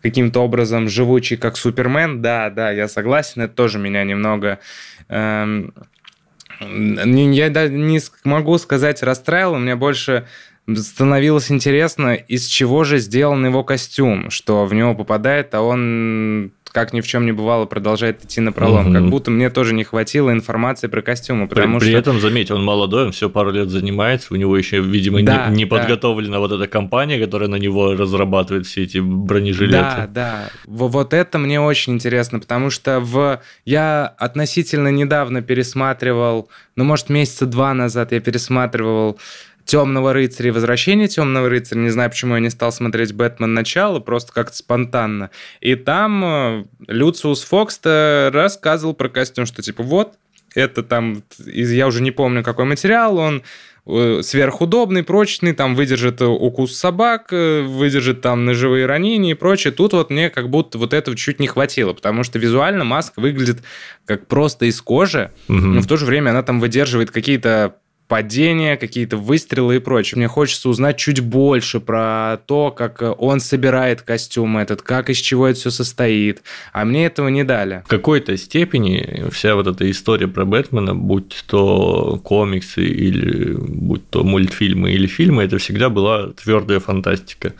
каким-то образом живучий, как Супермен, да, да, я согласен, это тоже меня немного... Эм, я не могу сказать расстраивал, у меня больше становилось интересно, из чего же сделан его костюм, что в него попадает, а он как ни в чем не бывало, продолжает идти на пролом. Угу. Как будто мне тоже не хватило информации про костюмы, потому при, что... При этом, заметь, он молодой, он все пару лет занимается, у него еще, видимо, да, не, не да. подготовлена вот эта компания, которая на него разрабатывает все эти бронежилеты. Да, да. Вот это мне очень интересно, потому что в... я относительно недавно пересматривал, ну, может, месяца два назад я пересматривал Темного рыцаря и Возвращение Темного рыцаря. Не знаю, почему я не стал смотреть Бэтмен начало, просто как-то спонтанно. И там э, Люциус Фокс рассказывал про костюм, что типа вот, это там, я уже не помню, какой материал, он э, сверхудобный, прочный, там выдержит укус собак, э, выдержит там ножевые ранения и прочее. Тут вот мне как будто вот этого чуть не хватило, потому что визуально маска выглядит как просто из кожи, угу. но в то же время она там выдерживает какие-то падения, какие-то выстрелы и прочее. Мне хочется узнать чуть больше про то, как он собирает костюм этот, как из чего это все состоит. А мне этого не дали. В какой-то степени вся вот эта история про Бэтмена, будь то комиксы или будь то мультфильмы или фильмы, это всегда была твердая фантастика.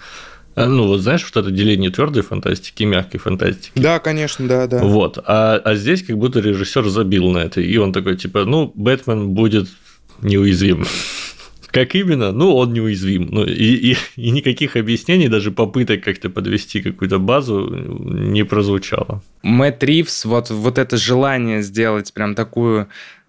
А, ну, вот знаешь, вот это деление твердой фантастики и мягкой фантастики. Да, конечно, да, да. Вот. А, а здесь как будто режиссер забил на это. И он такой, типа, ну, Бэтмен будет неуязвим. Как именно? Ну, он неуязвим. Ну, и, и, и никаких объяснений, даже попыток как-то подвести какую-то базу не прозвучало. Мэтт Ривз, вот, вот это желание сделать прям такую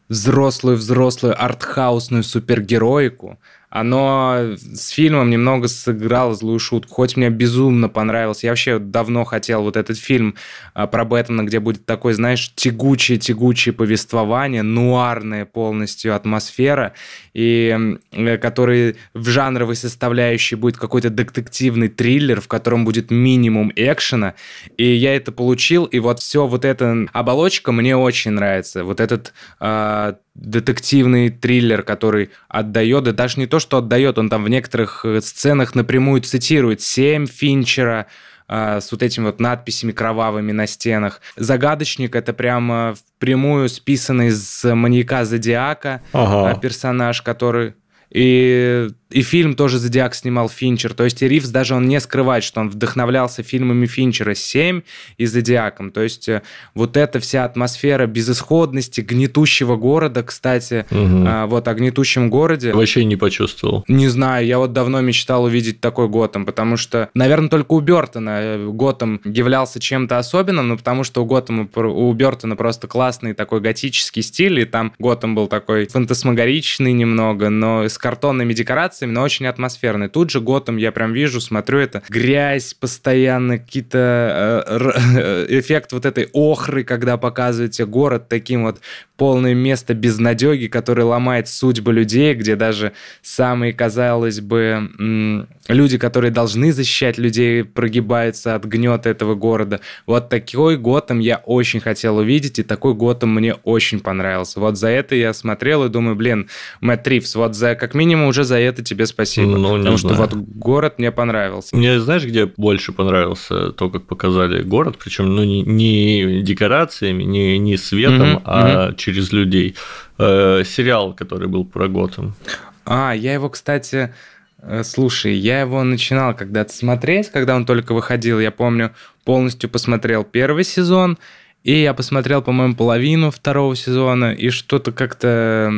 взрослую-взрослую артхаусную супергероику, оно с фильмом немного сыграло злую шутку. Хоть мне безумно понравился. Я вообще давно хотел вот этот фильм а, про Бэтмена, где будет такой, знаешь, тягучее-тягучее повествование, нуарная полностью атмосфера, и э, который в жанровой составляющей будет какой-то детективный триллер, в котором будет минимум экшена. И я это получил, и вот все вот эта оболочка мне очень нравится. Вот этот э, детективный триллер, который отдает, да даже не то, что отдает, он там в некоторых э, сценах напрямую цитирует «Семь Финчера», э, с вот этими вот надписями кровавыми на стенах. Загадочник это прямо впрямую списанный из маньяка Зодиака ага. Э, персонаж, который и и фильм тоже «Зодиак» снимал Финчер. То есть и Ривз даже он не скрывает, что он вдохновлялся фильмами Финчера «7» и «Зодиаком». То есть э, вот эта вся атмосфера безысходности, гнетущего города, кстати, угу. вот о гнетущем городе. Вообще не почувствовал. Не знаю, я вот давно мечтал увидеть такой Готэм, потому что, наверное, только у Бертона э, Готэм являлся чем-то особенным, но потому что у Готэма, у Бертона просто классный такой готический стиль, и там Готэм был такой фантасмагоричный немного, но с картонными декорациями, декорациями, но очень атмосферный. Тут же Готэм я прям вижу, смотрю это, грязь постоянно, какие-то э, эффект вот этой охры, когда показываете город таким вот полное место безнадеги, который ломает судьбы людей, где даже самые, казалось бы, люди, которые должны защищать людей, прогибаются от гнета этого города. Вот такой Готэм я очень хотел увидеть, и такой Готэм мне очень понравился. Вот за это я смотрел и думаю, блин, Мэтт Ривз, вот за как минимум уже за это тебе спасибо. Ну, потому что вот город мне понравился. Мне знаешь, где больше понравился то, как показали город, причем ну, не, не декорациями, не, не светом, mm-hmm, а mm-hmm. через людей. Э, сериал, который был про Готэм. А, я его, кстати, э, Слушай, я его начинал когда-то смотреть, когда он только выходил. Я помню, полностью посмотрел первый сезон, и я посмотрел, по-моему, половину второго сезона, и что-то как-то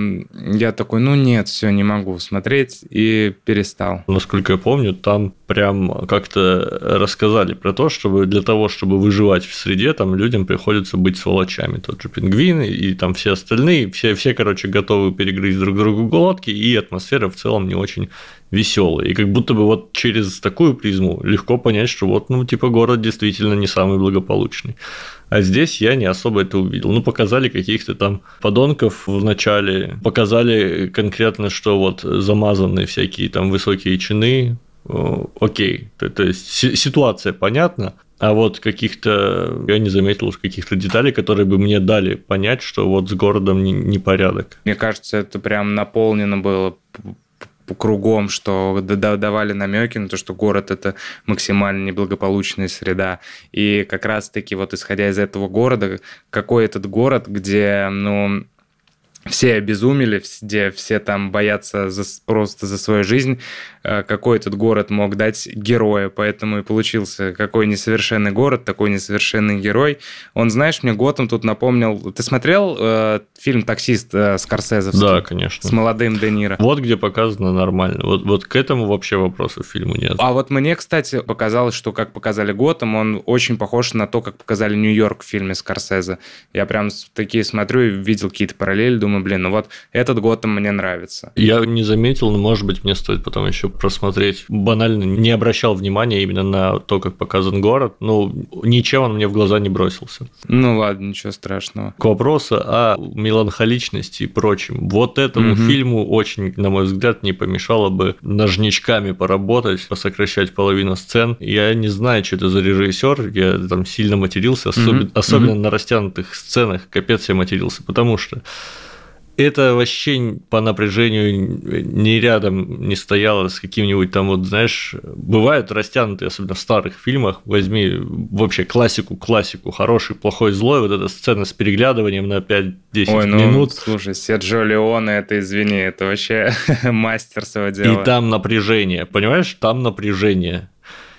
я такой, ну нет, все, не могу смотреть, и перестал. Насколько я помню, там прям как-то рассказали про то, чтобы для того, чтобы выживать в среде, там людям приходится быть сволочами. Тот же пингвин и там все остальные, все, все короче, готовы перегрызть друг другу глотки, и атмосфера в целом не очень веселая. И как будто бы вот через такую призму легко понять, что вот, ну, типа, город действительно не самый благополучный. А здесь я не особо это увидел. Ну, показали каких-то там подонков в начале, показали конкретно, что вот замазанные всякие там высокие чины, окей, то, то есть ситуация понятна, а вот каких-то, я не заметил каких-то деталей, которые бы мне дали понять, что вот с городом непорядок. Мне кажется, это прям наполнено было кругом, что давали намеки на то, что город это максимально неблагополучная среда. И как раз-таки вот исходя из этого города, какой этот город, где, ну, все обезумели, где все там боятся за, просто за свою жизнь, э, какой этот город мог дать героя, поэтому и получился какой несовершенный город, такой несовершенный герой. Он, знаешь, мне Готэм тут напомнил... Ты смотрел э, фильм «Таксист» э, Скорсезе? Да, конечно. С молодым Де Ниро. Вот где показано нормально. Вот, вот к этому вообще вопросов фильму нет. А вот мне, кстати, показалось, что как показали Готэм, он очень похож на то, как показали Нью-Йорк в фильме Скорсезе. Я прям такие смотрю и видел какие-то параллели, думаю, блин, ну вот этот Готэм мне нравится. Я не заметил, но, может быть, мне стоит потом еще просмотреть. Банально не обращал внимания именно на то, как показан город. Ну, ничем он мне в глаза не бросился. Ну ладно, ничего страшного. К вопросу о меланхоличности и прочем. Вот этому угу. фильму очень, на мой взгляд, не помешало бы ножничками поработать, сокращать половину сцен. Я не знаю, что это за режиссер, я там сильно матерился, особенно, угу. особенно угу. на растянутых сценах, капец я матерился, потому что это вообще по напряжению ни рядом не стояло с каким-нибудь там вот, знаешь, бывают растянутые, особенно в старых фильмах, возьми вообще классику, классику, хороший, плохой, злой, вот эта сцена с переглядыванием на 5-10 Ой, ну, минут. слушай, Серджио Леоне, это, извини, это вообще мастер своего дела. И там напряжение, понимаешь, там напряжение.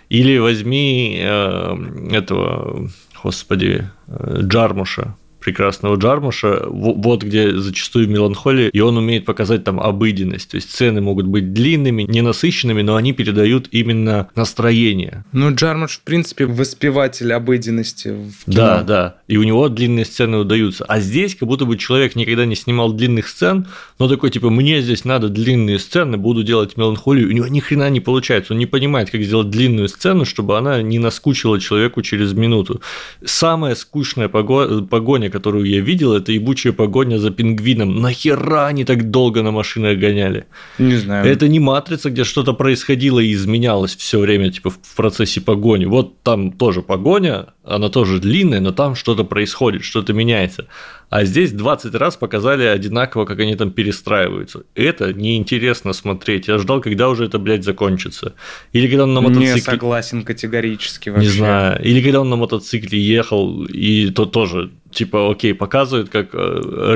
Или возьми э, этого, господи, э, Джармуша, прекрасного Джармуша, вот где зачастую меланхолия, и он умеет показать там обыденность. То есть сцены могут быть длинными, ненасыщенными, но они передают именно настроение. Ну, Джармуш, в принципе, воспеватель обыденности в кино. Да, да. И у него длинные сцены удаются. А здесь как будто бы человек никогда не снимал длинных сцен, но такой, типа, мне здесь надо длинные сцены, буду делать меланхолию. У него ни хрена не получается. Он не понимает, как сделать длинную сцену, чтобы она не наскучила человеку через минуту. Самая скучная погоня, которую я видел, это ебучая погоня за пингвином. Нахера они так долго на машинах гоняли? Не знаю. Это не матрица, где что-то происходило и изменялось все время, типа в процессе погони. Вот там тоже погоня, она тоже длинная, но там что-то происходит, что-то меняется. А здесь 20 раз показали одинаково, как они там перестраиваются. Это неинтересно смотреть. Я ждал, когда уже это, блядь, закончится. Или когда он на мотоцикле... Не согласен категорически вообще. Не знаю. Или когда он на мотоцикле ехал, и то тоже, типа, окей, показывает, как э,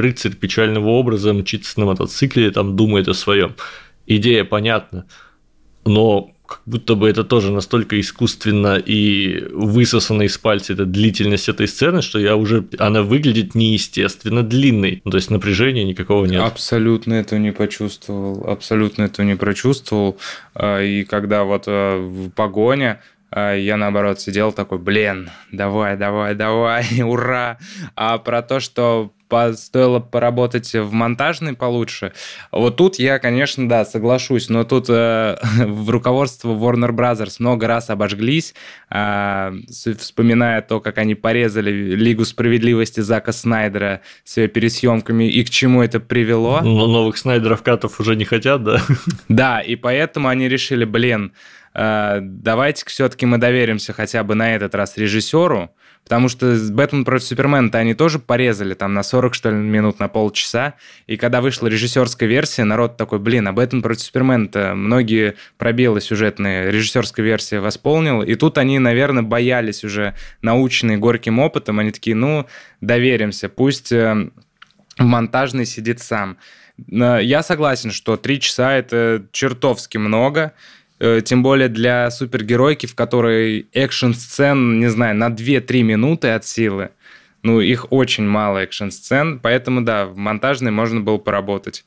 рыцарь печального образа мчится на мотоцикле, там думает о своем. Идея понятна. Но как будто бы это тоже настолько искусственно и высосано из пальца эта длительность этой сцены, что я уже она выглядит неестественно длинной. Ну, то есть напряжения никакого нет. Абсолютно этого не почувствовал, абсолютно этого не прочувствовал. А, и когда вот а, в погоне я наоборот сидел такой, блин, давай, давай, давай, ура. А про то, что стоило поработать в монтажной получше. Вот тут я, конечно, да, соглашусь, но тут э, в руководство Warner Brothers много раз обожглись, э, вспоминая то, как они порезали Лигу справедливости Зака Снайдера с ее пересъемками и к чему это привело. Но новых Снайдеров катов уже не хотят, да? Да, и поэтому они решили, блин, давайте все-таки мы доверимся хотя бы на этот раз режиссеру, Потому что Бэтмен против Супермена-то они тоже порезали там на 40, что ли, минут, на полчаса. И когда вышла режиссерская версия, народ такой, блин, а Бэтмен против Супермена-то многие пробелы сюжетные режиссерская версия восполнила. И тут они, наверное, боялись уже научные горьким опытом. Они такие, ну, доверимся, пусть э, монтажный сидит сам. Я согласен, что три часа это чертовски много. Э, тем более для супергеройки, в которой экшн-сцен, не знаю, на 2-3 минуты от силы. Ну, их очень мало экшн-сцен, поэтому, да, в монтажной можно было поработать.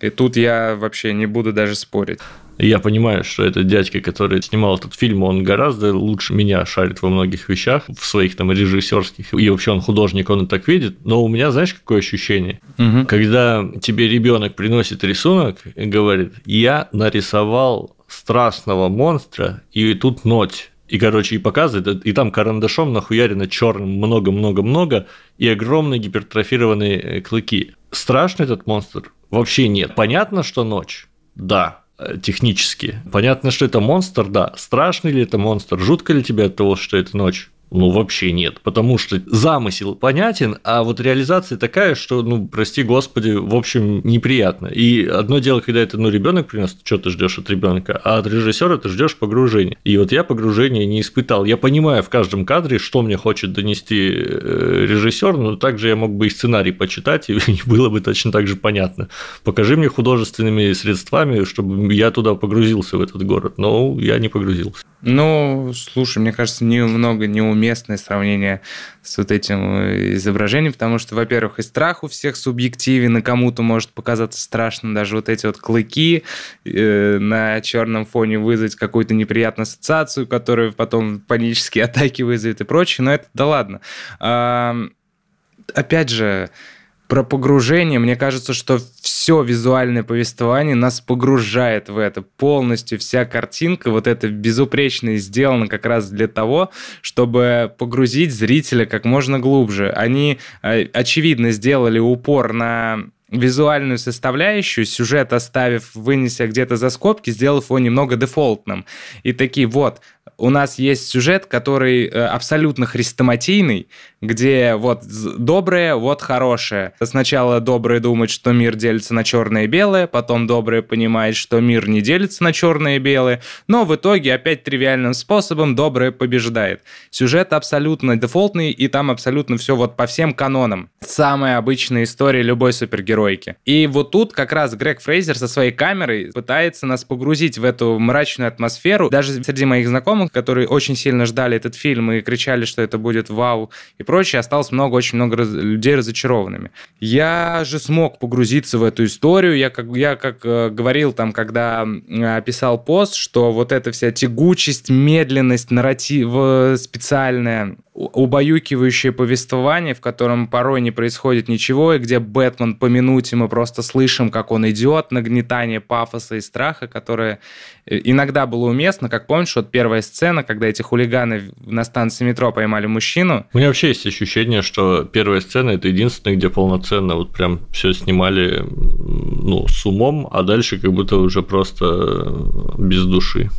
И тут я вообще не буду даже спорить. Я понимаю, что этот дядька, который снимал этот фильм, он гораздо лучше меня шарит во многих вещах, в своих там режиссерских, и вообще он художник, он и так видит. Но у меня, знаешь, какое ощущение? Угу. Когда тебе ребенок приносит рисунок и говорит, я нарисовал страшного монстра, и тут ночь. И, короче, и показывает, и там карандашом нахуярено черным много-много-много, и огромные гипертрофированные э, клыки. Страшный этот монстр? Вообще нет. Понятно, что ночь? Да. э, технически. Понятно, что это монстр, да. Страшный ли это монстр? Жутко ли тебе от того, что это ночь? Ну, вообще нет, потому что замысел понятен, а вот реализация такая, что, ну, прости господи, в общем, неприятно. И одно дело, когда это, ну, ребенок принес, что ты ждешь от ребенка, а от режиссера ты ждешь погружения. И вот я погружения не испытал. Я понимаю в каждом кадре, что мне хочет донести э, режиссер, но также я мог бы и сценарий почитать, и было бы точно так же понятно. Покажи мне художественными средствами, чтобы я туда погрузился в этот город. Но я не погрузился. Ну, слушай, мне кажется, немного неуместное сравнение с вот этим э, изображением, потому что, во-первых, и страх у всех субъективен, и кому-то может показаться страшным даже вот эти вот клыки э, на черном фоне вызвать какую-то неприятную ассоциацию, которая потом панические атаки вызовет и прочее, но это да ладно. А, опять же, про погружение, мне кажется, что все визуальное повествование нас погружает в это полностью. Вся картинка вот эта безупречно сделана как раз для того, чтобы погрузить зрителя как можно глубже. Они, э, очевидно, сделали упор на визуальную составляющую, сюжет оставив, вынеся где-то за скобки, сделав его немного дефолтным. И такие, вот, у нас есть сюжет, который э, абсолютно хрестоматийный, где вот доброе, вот хорошее. Сначала добрые думают, что мир делится на черное и белое, потом добрые понимают, что мир не делится на черное и белое, но в итоге опять тривиальным способом доброе побеждает. Сюжет абсолютно дефолтный, и там абсолютно все вот по всем канонам. Самая обычная история любой супергеройки. И вот тут как раз Грег Фрейзер со своей камерой пытается нас погрузить в эту мрачную атмосферу. Даже среди моих знакомых, которые очень сильно ждали этот фильм и кричали, что это будет вау и прочее, осталось много, очень много раз, людей разочарованными. Я же смог погрузиться в эту историю. Я как, я как э, говорил там, когда э, писал пост, что вот эта вся тягучесть, медленность, нарратив специальная, убаюкивающее повествование, в котором порой не происходит ничего, и где Бэтмен по минуте мы просто слышим, как он идет, нагнетание пафоса и страха, которое э, иногда было уместно, как помнишь, вот первая сцена, когда эти хулиганы на станции метро поймали мужчину. У меня вообще есть ощущение, что первая сцена это единственная, где полноценно вот прям все снимали ну, с умом, а дальше как будто уже просто без души.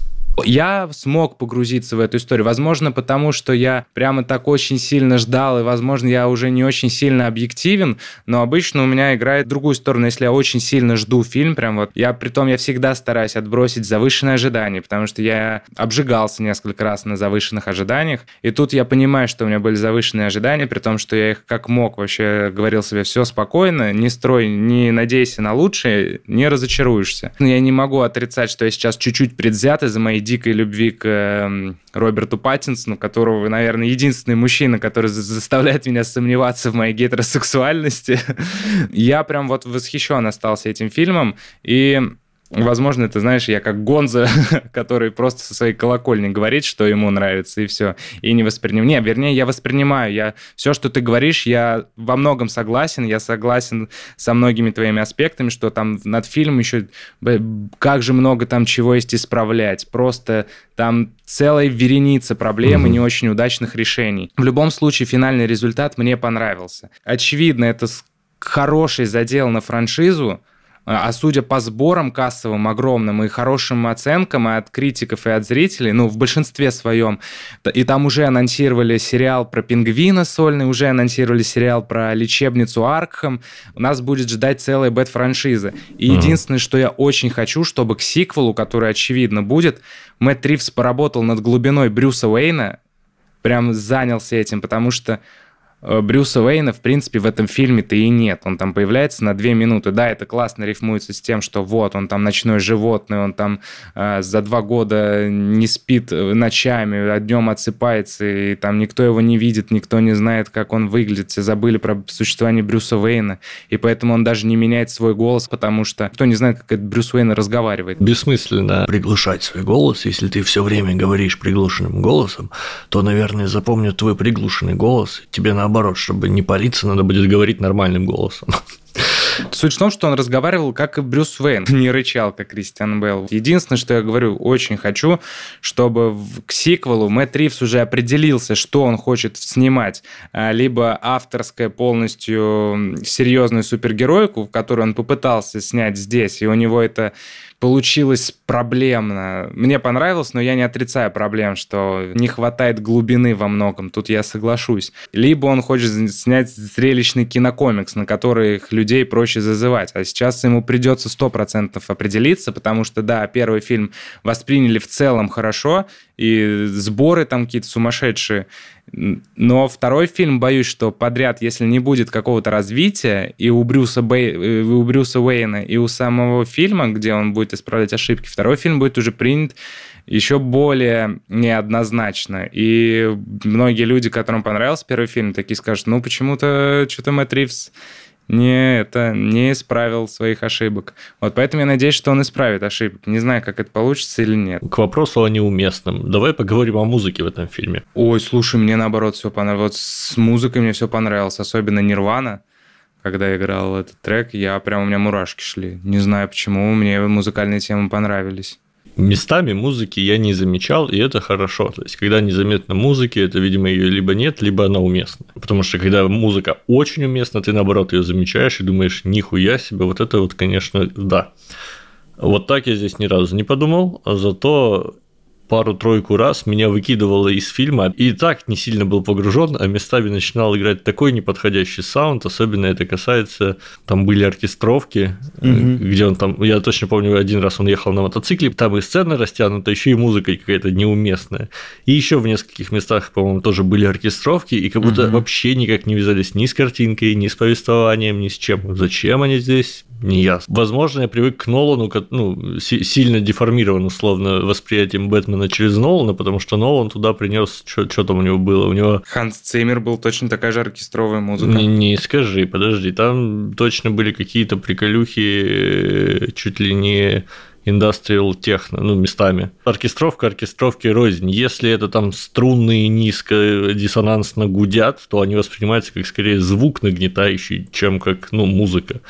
Я смог погрузиться в эту историю. Возможно, потому что я прямо так очень сильно ждал, и, возможно, я уже не очень сильно объективен, но обычно у меня играет другую сторону. Если я очень сильно жду фильм, прям вот, я при том я всегда стараюсь отбросить завышенные ожидания, потому что я обжигался несколько раз на завышенных ожиданиях, и тут я понимаю, что у меня были завышенные ожидания, при том, что я их как мог вообще говорил себе, все спокойно, не строй, не надейся на лучшее, не разочаруешься. Но я не могу отрицать, что я сейчас чуть-чуть предвзят из-за моей дикой любви к эм, Роберту Паттинсону, которого, наверное, единственный мужчина, который заставляет меня сомневаться в моей гетеросексуальности. Я прям вот восхищен остался этим фильмом. И Возможно, это, знаешь, я как Гонза, который просто со своей колокольни говорит, что ему нравится, и все. И не воспринимаю. Не, вернее, я воспринимаю. Я все, что ты говоришь, я во многом согласен. Я согласен со многими твоими аспектами, что там над фильмом еще как же много там чего есть исправлять. Просто там целая вереница проблем и не очень удачных решений. В любом случае, финальный результат мне понравился. Очевидно, это хороший задел на франшизу, а судя по сборам кассовым огромным и хорошим оценкам и от критиков, и от зрителей, ну, в большинстве своем, и там уже анонсировали сериал про пингвина сольный, уже анонсировали сериал про лечебницу Аркхам, у нас будет ждать целая бэт-франшиза. И uh-huh. единственное, что я очень хочу, чтобы к сиквелу, который, очевидно, будет, Мэтт Ривз поработал над глубиной Брюса Уэйна, прям занялся этим, потому что Брюса Уэйна, в принципе, в этом фильме-то и нет. Он там появляется на две минуты. Да, это классно рифмуется с тем, что вот, он там ночной животный, он там э, за два года не спит э, ночами, а днем отсыпается, и там никто его не видит, никто не знает, как он выглядит. Все забыли про существование Брюса Уэйна, и поэтому он даже не меняет свой голос, потому что кто не знает, как этот Брюс Уэйн разговаривает. Бессмысленно приглушать свой голос, если ты все время говоришь приглушенным голосом, то, наверное, запомнят твой приглушенный голос, тебе наоборот наоборот, чтобы не париться, надо будет говорить нормальным голосом. Суть в том, что он разговаривал как и Брюс Уэйн, не рычал, как Кристиан Белл. Единственное, что я говорю, очень хочу, чтобы к сиквелу Мэтт Ривз уже определился, что он хочет снимать. А, либо авторская полностью серьезную супергеройку, которую он попытался снять здесь, и у него это получилось проблемно. Мне понравилось, но я не отрицаю проблем, что не хватает глубины во многом. Тут я соглашусь. Либо он хочет снять зрелищный кинокомикс, на которых людей проще зазывать. А сейчас ему придется 100% определиться, потому что, да, первый фильм восприняли в целом хорошо, и сборы там какие-то сумасшедшие. Но второй фильм, боюсь, что подряд, если не будет какого-то развития и у Брюса, Бэй, э, у Брюса Уэйна, и у самого фильма, где он будет исправлять ошибки, второй фильм будет уже принят еще более неоднозначно. И многие люди, которым понравился первый фильм, такие скажут, ну, почему-то что-то Мэтт Ривз не, это не исправил своих ошибок. Вот поэтому я надеюсь, что он исправит ошибки. Не знаю, как это получится или нет. К вопросу о неуместном. Давай поговорим о музыке в этом фильме. Ой, слушай, мне наоборот все понравилось. Вот с музыкой мне все понравилось, особенно Нирвана. Когда играл этот трек, я прям у меня мурашки шли. Не знаю почему, мне музыкальные темы понравились местами музыки я не замечал, и это хорошо. То есть, когда незаметно музыки, это, видимо, ее либо нет, либо она уместна. Потому что, когда музыка очень уместна, ты, наоборот, ее замечаешь и думаешь, нихуя себе, вот это вот, конечно, да. Вот так я здесь ни разу не подумал, зато пару-тройку раз меня выкидывало из фильма, и так не сильно был погружен, а местами начинал играть такой неподходящий саунд, особенно это касается, там были оркестровки, mm-hmm. где он там, я точно помню, один раз он ехал на мотоцикле, там и сцена растянута, еще и музыка какая-то неуместная. И еще в нескольких местах, по-моему, тоже были оркестровки, и как будто mm-hmm. вообще никак не вязались ни с картинкой, ни с повествованием, ни с чем. Зачем они здесь? не ясно. Возможно, я привык к Нолану, ну, сильно деформирован, условно, восприятием Бэтмена через Нолана, потому что Нолан туда принес, что там у него было. У него... Ханс Циммер был точно такая же оркестровая музыка. Не, не скажи, подожди, там точно были какие-то приколюхи, э, чуть ли не индастриал техно, ну, местами. Оркестровка оркестровки рознь. Если это там струнные низко диссонансно гудят, то они воспринимаются как скорее звук нагнетающий, чем как, ну, музыка.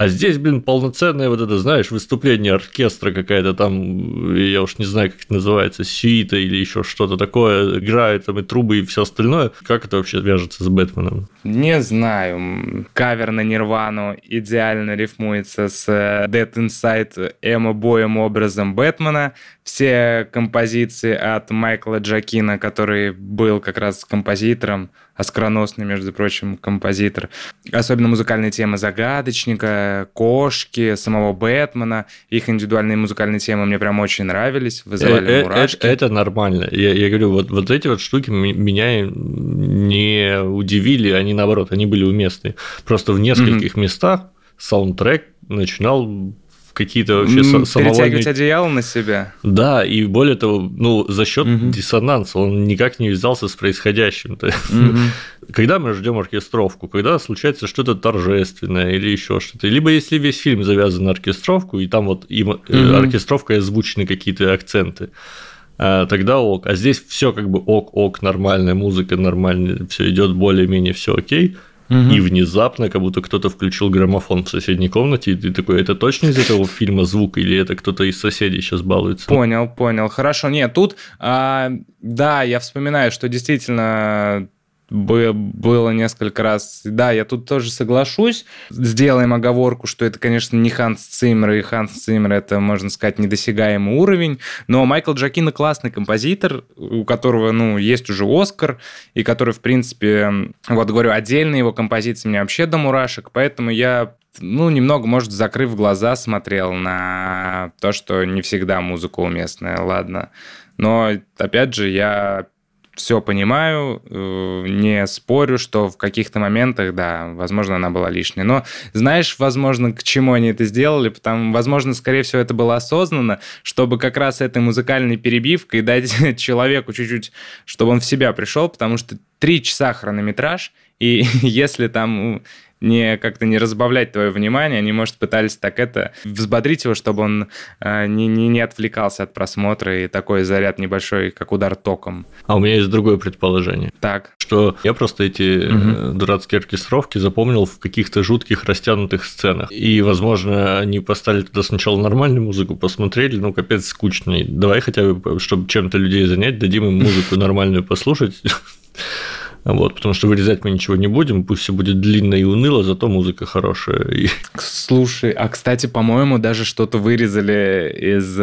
А здесь, блин, полноценное вот это, знаешь, выступление оркестра какая-то там, я уж не знаю, как это называется, сюита или еще что-то такое, играет там и трубы и все остальное. Как это вообще вяжется с Бэтменом? Не знаю. Кавер на Нирвану идеально рифмуется с э, Dead Inside эмо боем образом Бэтмена. Все композиции от Майкла Джакина, который был как раз композитором, оскароносный, между прочим, композитор. Особенно музыкальные темы «Загадочника», «Кошки», самого Бэтмена. Их индивидуальные музыкальные темы мне прям очень нравились, вызывали э, э, мурашки. Это, это нормально. Я, я говорю, вот, вот эти вот штуки меня не удивили, они наоборот, они были уместны. Просто в нескольких mm-hmm. местах саундтрек начинал какие-то вообще mm, самовольные... одеяло на себя. Да, и более того, ну, за счет mm-hmm. диссонанса он никак не вязался с происходящим. Mm-hmm. Когда мы ждем оркестровку, когда случается что-то торжественное или еще что-то, либо если весь фильм завязан на оркестровку, и там вот им mm-hmm. оркестровкой озвучены какие-то акценты, а, тогда ок. А здесь все как бы ок-ок, нормальная музыка, нормально, все идет более-менее все окей угу. и внезапно как будто кто-то включил граммофон в соседней комнате, и ты такой, это точно из этого фильма звук, или это кто-то из соседей сейчас балуется? Понял, понял. Хорошо. Нет, тут, а, да, я вспоминаю, что действительно было несколько раз. Да, я тут тоже соглашусь. Сделаем оговорку, что это, конечно, не Ханс Циммер, и Ханс Циммер это, можно сказать, недосягаемый уровень. Но Майкл Джакина классный композитор, у которого, ну, есть уже Оскар, и который, в принципе, вот говорю, отдельные его композиции мне вообще до мурашек, поэтому я ну, немного, может, закрыв глаза, смотрел на то, что не всегда музыка уместная, ладно. Но, опять же, я все понимаю, э, не спорю, что в каких-то моментах, да, возможно, она была лишней. Но знаешь, возможно, к чему они это сделали, потому, возможно, скорее всего, это было осознанно, чтобы как раз этой музыкальной перебивкой дать человеку чуть-чуть, чтобы он в себя пришел, потому что три часа хронометраж, и если там не как-то не разбавлять твое внимание, они, может, пытались так это взбодрить его, чтобы он э, не, не, не отвлекался от просмотра и такой заряд небольшой, как удар током. А у меня есть другое предположение. Так. Что я просто эти угу. дурацкие оркестровки запомнил в каких-то жутких растянутых сценах. И, возможно, они поставили туда сначала нормальную музыку, посмотрели, ну, капец, скучный. Давай хотя бы, чтобы чем-то людей занять, дадим им музыку нормальную послушать Вот, потому что вырезать мы ничего не будем, пусть все будет длинно и уныло, зато музыка хорошая. Слушай, а кстати, по-моему, даже что-то вырезали из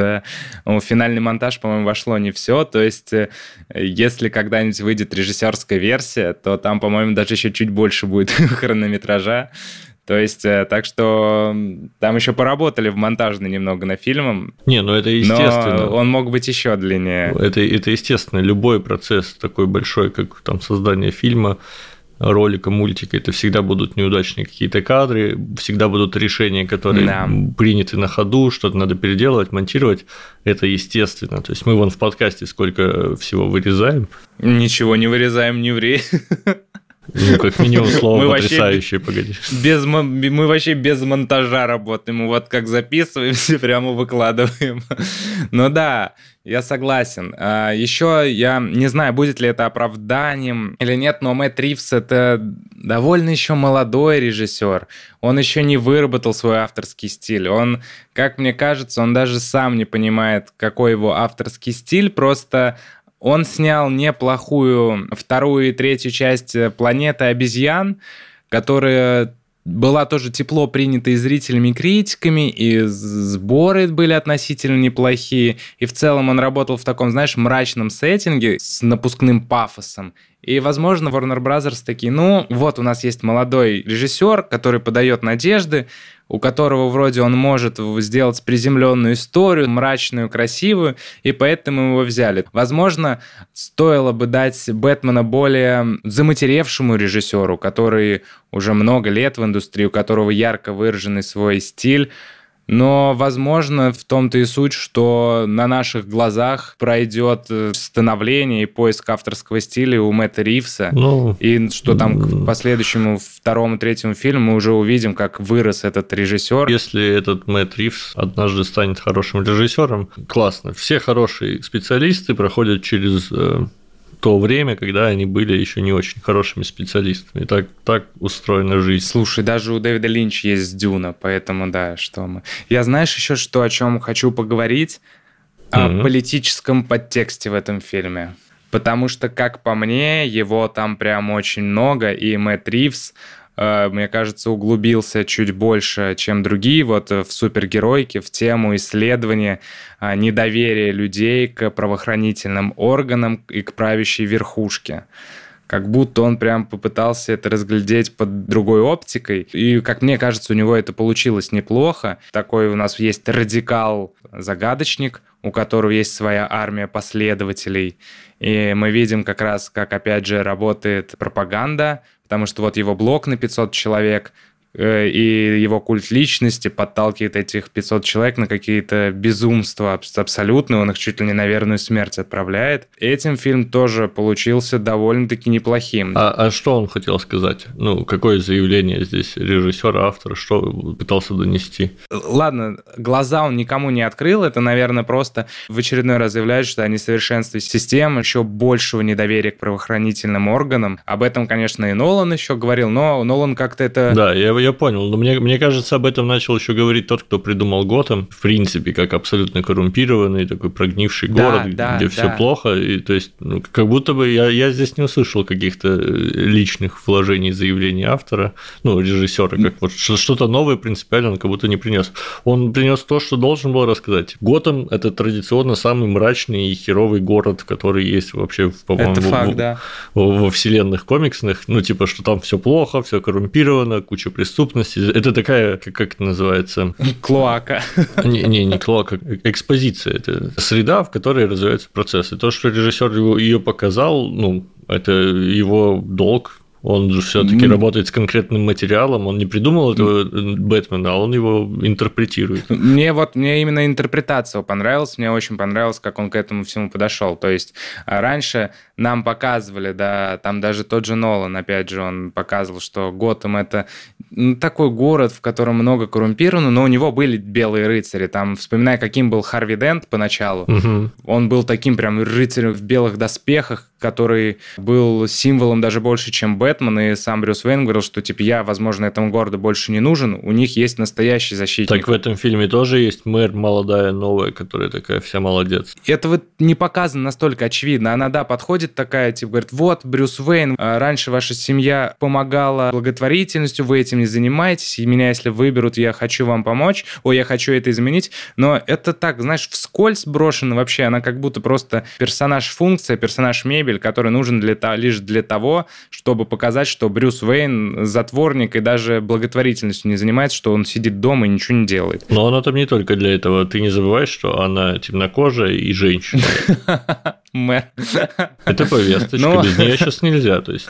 ну, финальный монтаж, по-моему, вошло не все. То есть, э, если когда-нибудь выйдет режиссерская версия, то там, по-моему, даже еще чуть больше будет хронометража. То есть, э, так что там еще поработали в монтажной немного на фильмом. Не, ну это естественно. Но он мог быть еще длиннее. Это, это естественно. Любой процесс такой большой, как там создание фильма, ролика, мультика, это всегда будут неудачные какие-то кадры, всегда будут решения, которые да. приняты на ходу, что-то надо переделывать, монтировать. Это естественно. То есть мы вон в подкасте сколько всего вырезаем. Ничего не вырезаем, не ври. Ну, как минимум, слово мы потрясающее, погоди. Без, мы вообще без монтажа работаем. Вот как записываемся, прямо выкладываем. Ну да, я согласен. А, Еще я не знаю, будет ли это оправданием или нет, но Мэтт Ривз это довольно еще молодой режиссер. Он еще не выработал свой авторский стиль. Он, как мне кажется, он даже сам не понимает, какой его авторский стиль. Просто он снял неплохую вторую и третью часть «Планеты обезьян», которая была тоже тепло принята и зрителями, и критиками, и сборы были относительно неплохие. И в целом он работал в таком, знаешь, мрачном сеттинге с напускным пафосом. И, возможно, Warner Brothers такие, ну, вот у нас есть молодой режиссер, который подает надежды, у которого вроде он может сделать приземленную историю, мрачную, красивую, и поэтому его взяли. Возможно, стоило бы дать Бэтмена более заматеревшему режиссеру, который уже много лет в индустрии, у которого ярко выраженный свой стиль, но, возможно, в том-то и суть, что на наших глазах пройдет э, становление и поиск авторского стиля у Мэтта Ривса. Ну, и что там к последующему второму, третьему фильму мы уже увидим, как вырос этот режиссер. Если этот Мэтт Ривз однажды станет хорошим режиссером, классно. Все хорошие специалисты проходят через э, то время, когда они были еще не очень хорошими специалистами. Так, так устроена жизнь. Слушай, даже у Дэвида Линч есть Дюна, поэтому да, что мы. Я знаешь еще что, о чем хочу поговорить? Mm-hmm. О политическом подтексте в этом фильме. Потому что, как по мне, его там прям очень много, и Мэтт Ривз мне кажется, углубился чуть больше, чем другие вот э, в супергеройке, в тему исследования э, недоверия людей к правоохранительным органам и к правящей верхушке как будто он прям попытался это разглядеть под другой оптикой. И, как мне кажется, у него это получилось неплохо. Такой у нас есть радикал-загадочник, у которого есть своя армия последователей. И мы видим как раз, как, опять же, работает пропаганда, потому что вот его блог на 500 человек, и его культ личности подталкивает этих 500 человек на какие-то безумства абсолютно, он их чуть ли не на верную смерть отправляет. Этим фильм тоже получился довольно-таки неплохим. А, а что он хотел сказать? Ну, какое заявление здесь режиссер, автор, что пытался донести? Ладно, глаза он никому не открыл, это, наверное, просто в очередной раз заявляет, что они совершенствуют систему, еще большего недоверия к правоохранительным органам. Об этом, конечно, и Нолан еще говорил, но Нолан как-то это... Да, я, я понял. Но мне, мне кажется, об этом начал еще говорить тот, кто придумал Готэм, в принципе, как абсолютно коррумпированный, такой прогнивший да, город, да, где да. все плохо. И, то есть, ну, как будто бы я, я здесь не услышал каких-то э, личных вложений, заявлений автора, ну, режиссера, как вот что-то новое принципиально он как будто не принес. Он принес то, что должен был рассказать. Готэм это традиционно самый мрачный и херовый город, который есть вообще, по-моему, это факт, в, да. во, во вселенных комиксных. Ну, типа, что там все плохо, все коррумпировано, куча преступлений преступности. Это такая, как, как это называется? Клоака. Не, не, не клоака, экспозиция. Это среда, в которой развиваются процессы. То, что режиссер ее показал, ну, это его долг, он же все-таки mm. работает с конкретным материалом, он не придумал этого Бэтмена, а он его интерпретирует. Мне вот мне именно интерпретация понравилась, мне очень понравилось, как он к этому всему подошел. То есть а, раньше нам показывали, да, там даже тот же Нолан, опять же, он показывал, что Готэм это такой город, в котором много коррумпировано, но у него были белые рыцари. Там, вспоминая, каким был Харви Дент поначалу, угу. он был таким прям рыцарем в белых доспехах, который был символом даже больше, чем Бэтмен, и сам Брюс Уэйн говорил, что, типа, я, возможно, этому городу больше не нужен, у них есть настоящий защитник. Так в этом фильме тоже есть мэр молодая, новая, которая такая вся молодец. Это вот не показано настолько очевидно. Она, да, подходит такая, типа, говорит, вот, Брюс Уэйн, а раньше ваша семья помогала благотворительностью, вы этим не занимаетесь, и меня, если выберут, я хочу вам помочь, ой, я хочу это изменить, но это так, знаешь, вскользь брошено вообще, она как будто просто персонаж-функция, персонаж-мебель, который нужен для, лишь для того, чтобы показать, что Брюс Уэйн затворник и даже благотворительностью не занимается, что он сидит дома и ничего не делает. Но она там не только для этого. Ты не забываешь, что она темнокожая и женщина. Это повесточка, без нее сейчас нельзя. То есть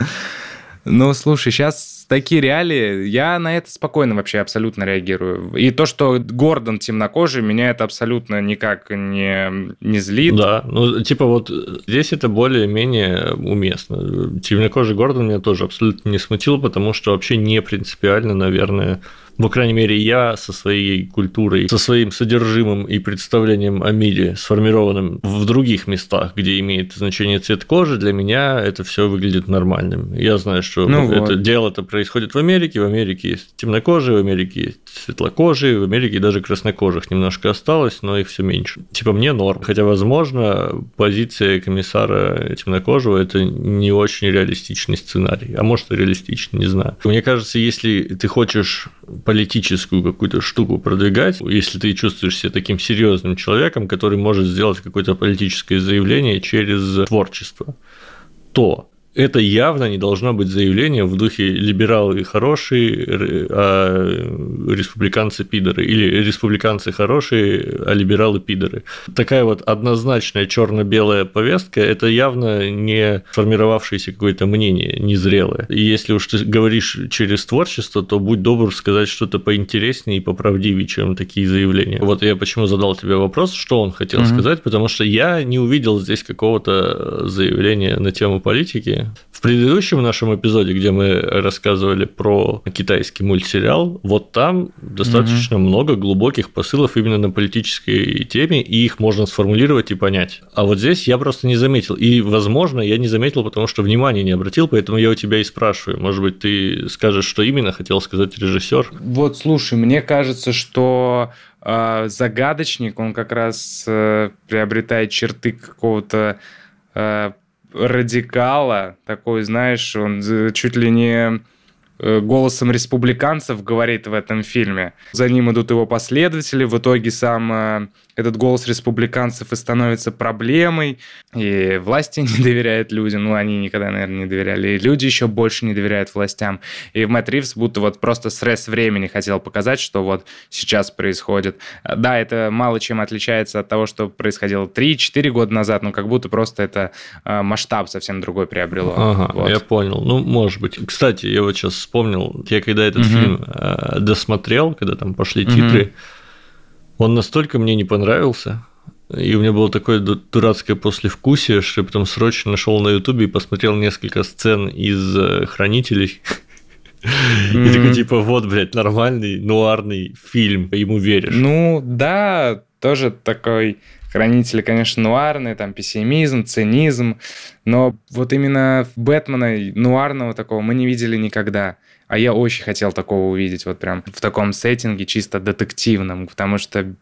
ну, слушай, сейчас такие реалии, я на это спокойно вообще абсолютно реагирую. И то, что Гордон темнокожий, меня это абсолютно никак не, не злит. Да, ну, типа вот здесь это более-менее уместно. Темнокожий Гордон меня тоже абсолютно не смутил, потому что вообще не принципиально, наверное, по крайней мере, я со своей культурой, со своим содержимым и представлением о мире, сформированным в других местах, где имеет значение цвет кожи, для меня это все выглядит нормальным. Я знаю, что ну это вот. дело-то происходит в Америке, в Америке есть темнокожие, в Америке есть светлокожие, в Америке даже краснокожих немножко осталось, но их все меньше. Типа мне норм. Хотя, возможно, позиция комиссара темнокожего – это не очень реалистичный сценарий. А может, и реалистичный, не знаю. Мне кажется, если ты хочешь политическую какую-то штуку продвигать, если ты чувствуешь себя таким серьезным человеком, который может сделать какое-то политическое заявление через творчество, то это явно не должно быть заявление в духе либералы хорошие, а республиканцы пидоры, или республиканцы хорошие, а либералы пидоры. Такая вот однозначная черно-белая повестка – это явно не сформировавшееся какое-то мнение, незрелое. И если уж ты говоришь через творчество, то будь добр сказать что-то поинтереснее и поправдивее, чем такие заявления. Вот я почему задал тебе вопрос, что он хотел mm-hmm. сказать, потому что я не увидел здесь какого-то заявления на тему политики, в предыдущем нашем эпизоде, где мы рассказывали про китайский мультсериал, вот там достаточно угу. много глубоких посылов именно на политической теме, и их можно сформулировать и понять. А вот здесь я просто не заметил. И, возможно, я не заметил, потому что внимания не обратил, поэтому я у тебя и спрашиваю. Может быть, ты скажешь, что именно хотел сказать режиссер? Вот, слушай, мне кажется, что э, загадочник, он как раз э, приобретает черты какого-то э, радикала, такой, знаешь, он чуть ли не э, голосом республиканцев говорит в этом фильме. За ним идут его последователи, в итоге сам э, этот голос республиканцев и становится проблемой, и власти не доверяют людям, ну, они никогда, наверное, не доверяли, и люди еще больше не доверяют властям. И в Мэтт Ривз будто вот просто срез времени хотел показать, что вот сейчас происходит. Да, это мало чем отличается от того, что происходило 3-4 года назад, но как будто просто это э, масштаб совсем другой приобрело. Ага, вот. я понял. Ну, может быть. Кстати, я вот сейчас вспомнил, я когда этот угу. фильм э, досмотрел, когда там пошли угу. титры, он настолько мне не понравился, и у меня было такое дурацкое послевкусие, что я потом срочно нашел на Ютубе и посмотрел несколько сцен из э, «Хранителей». И такой, типа, вот, блядь, нормальный нуарный фильм, ему веришь. Ну, да, тоже такой хранители, конечно, нуарные, там пессимизм, цинизм, но вот именно Бэтмена нуарного такого мы не видели никогда. А я очень хотел такого увидеть, вот прям в таком сеттинге, чисто детективном, потому что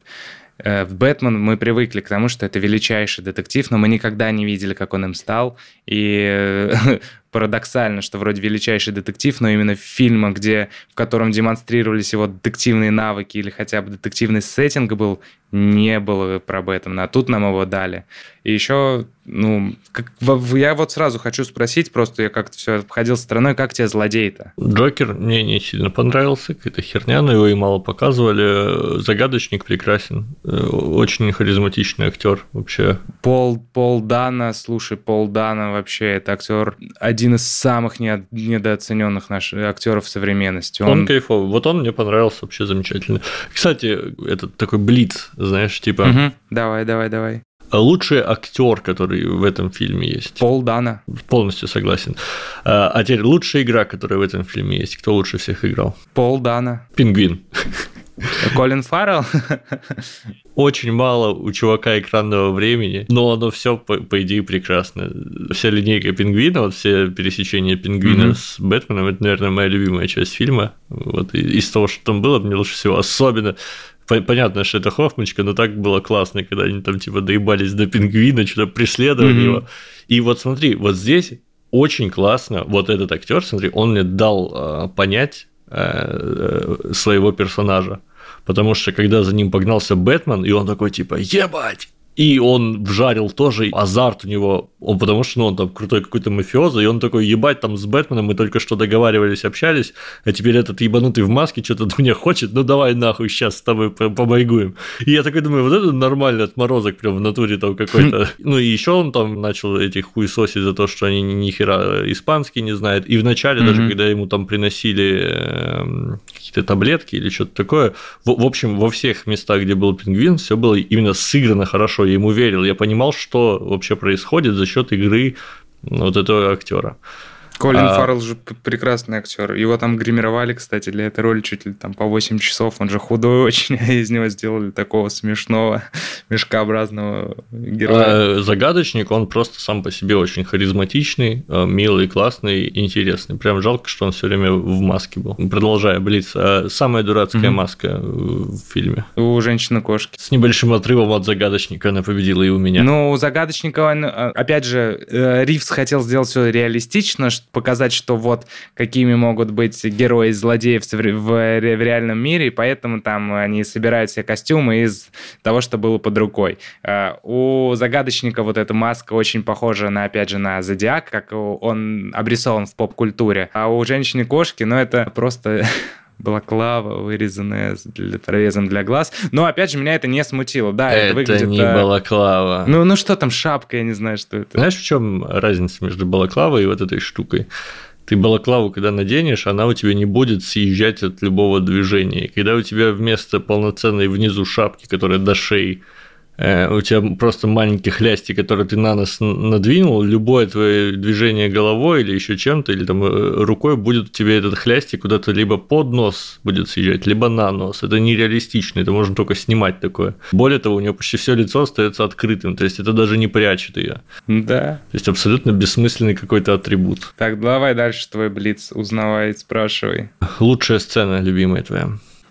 э, в Бэтмен мы привыкли к тому, что это величайший детектив, но мы никогда не видели, как он им стал. И парадоксально, что вроде величайший детектив, но именно в фильмах, где, в котором демонстрировались его детективные навыки или хотя бы детективный сеттинг был, не было про Бэтмена, а тут нам его дали. И еще, ну, как, я вот сразу хочу спросить, просто я как-то все обходил стороной, как тебе злодей-то? Джокер мне не сильно понравился, какая-то херня, но его и мало показывали. Загадочник прекрасен, очень харизматичный актер вообще. Пол, Пол Дана, слушай, Пол Дана вообще, это актер один из самых недооцененных наших актеров современности. Он, он кайфовый, вот он мне понравился вообще замечательно. Кстати, этот такой блиц знаешь, типа... Угу. Давай, давай, давай. Лучший актер, который в этом фильме есть. Пол Дана. Полностью согласен. А, а теперь лучшая игра, которая в этом фильме есть. Кто лучше всех играл? Пол Дана. Пингвин. Колин Фаррелл? Очень мало у чувака экранного времени, но оно все по, по идее прекрасно. Вся линейка пингвина, вот все пересечения пингвина mm-hmm. с Бэтменом, это, наверное, моя любимая часть фильма. Вот из того, что там было, мне лучше всего особенно Понятно, что это Хофмочка, но так было классно, когда они там типа доебались до пингвина, что-то преследовали mm-hmm. его. И вот смотри, вот здесь очень классно, вот этот актер, смотри, он мне дал э, понять своего персонажа. Потому что когда за ним погнался Бэтмен, и он такой типа «Ебать!» И он вжарил тоже азарт у него, он потому что ну, он там крутой какой-то мафиоза, и он такой, ебать, там с Бэтменом мы только что договаривались, общались, а теперь этот ебанутый в маске что-то от меня хочет, ну давай нахуй сейчас с тобой побайгуем. И я такой думаю, вот это нормальный отморозок прям в натуре там какой-то. Ну и еще он там начал этих хуесосить за то, что они ни хера испанский не знают. И вначале даже, когда ему там приносили эм, какие-то таблетки или что-то такое, в общем, во всех местах, где был пингвин, все было именно сыграно хорошо я ему верил, я понимал, что вообще происходит за счет игры вот этого актера. Колин а... Фаррелл же прекрасный актер. Его там гримировали, кстати, для этой роли чуть ли там по 8 часов. Он же худой очень, а из него сделали такого смешного, мешкообразного героя. А, загадочник, он просто сам по себе очень харизматичный, а, милый, классный, интересный. Прям жалко, что он все время в маске был. Продолжая Блиц, а самая дурацкая mm-hmm. маска в фильме. У женщины-кошки. С небольшим отрывом от загадочника она победила и у меня. Ну, у загадочника, он, опять же, э, Ривз хотел сделать все реалистично, показать, что вот какими могут быть герои злодеев в, в, в реальном мире, и поэтому там они собирают все костюмы из того, что было под рукой. Uh, у загадочника вот эта маска очень похожа на, опять же, на Зодиак, как он обрисован в поп-культуре. А у женщины-кошки, ну, это просто балаклава, вырезанная для, прорезом для глаз. Но, опять же, меня это не смутило. Да, это, это выглядит... не а... балаклава. Ну, ну что там, шапка, я не знаю, что это. Знаешь, в чем разница между балаклавой и вот этой штукой? Ты балаклаву, когда наденешь, она у тебя не будет съезжать от любого движения. когда у тебя вместо полноценной внизу шапки, которая до шеи, у тебя просто маленький хлястик, который ты на нос надвинул, любое твое движение головой или еще чем-то, или там э, рукой будет у тебя этот хлястик куда-то либо под нос будет съезжать, либо на нос. Это нереалистично, это можно только снимать такое. Более того, у нее почти все лицо остается открытым, то есть это даже не прячет ее. Да. То есть абсолютно бессмысленный какой-то атрибут. Так, давай дальше твой блиц, узнавай, спрашивай. Лучшая сцена, любимая твоя?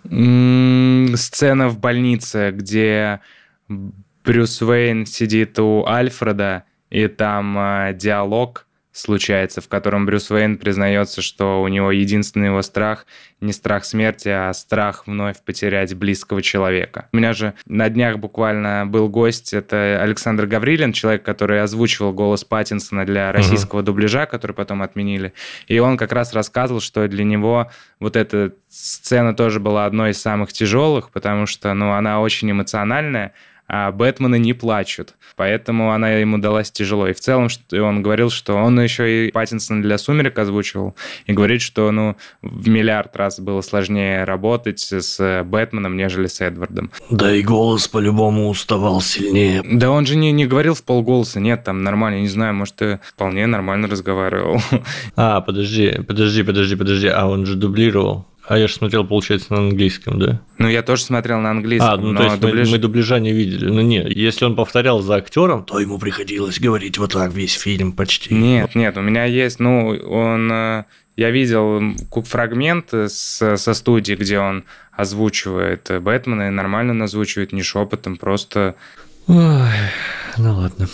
сцена в больнице, где Брюс Уэйн сидит у Альфреда, и там э, диалог случается, в котором Брюс Уэйн признается, что у него единственный его страх не страх смерти, а страх вновь потерять близкого человека. У меня же на днях буквально был гость, это Александр Гаврилин, человек, который озвучивал голос Паттинсона для российского uh-huh. дубляжа, который потом отменили. И он как раз рассказывал, что для него вот эта сцена тоже была одной из самых тяжелых, потому что ну, она очень эмоциональная, а Бэтмены не плачут. Поэтому она ему далась тяжело. И в целом что он говорил, что он еще и Паттинсон для «Сумерек» озвучивал, и говорит, что ну, в миллиард раз было сложнее работать с Бэтменом, нежели с Эдвардом. Да и голос по-любому уставал сильнее. Да он же не, не говорил в полголоса, нет, там нормально, не знаю, может, и вполне нормально разговаривал. А, подожди, подожди, подожди, подожди, а он же дублировал. А я же смотрел, получается, на английском, да? Ну, я тоже смотрел на английском. А, ну то есть дубляж... мы, мы дубляжа не видели. Ну, нет, если он повторял за актером, то ему приходилось говорить вот так весь фильм почти. Нет, нет, у меня есть, ну, он... Э, я видел фрагмент с, со студии, где он озвучивает Бэтмена, и нормально он озвучивает, не шепотом, просто... Ой, ну ладно.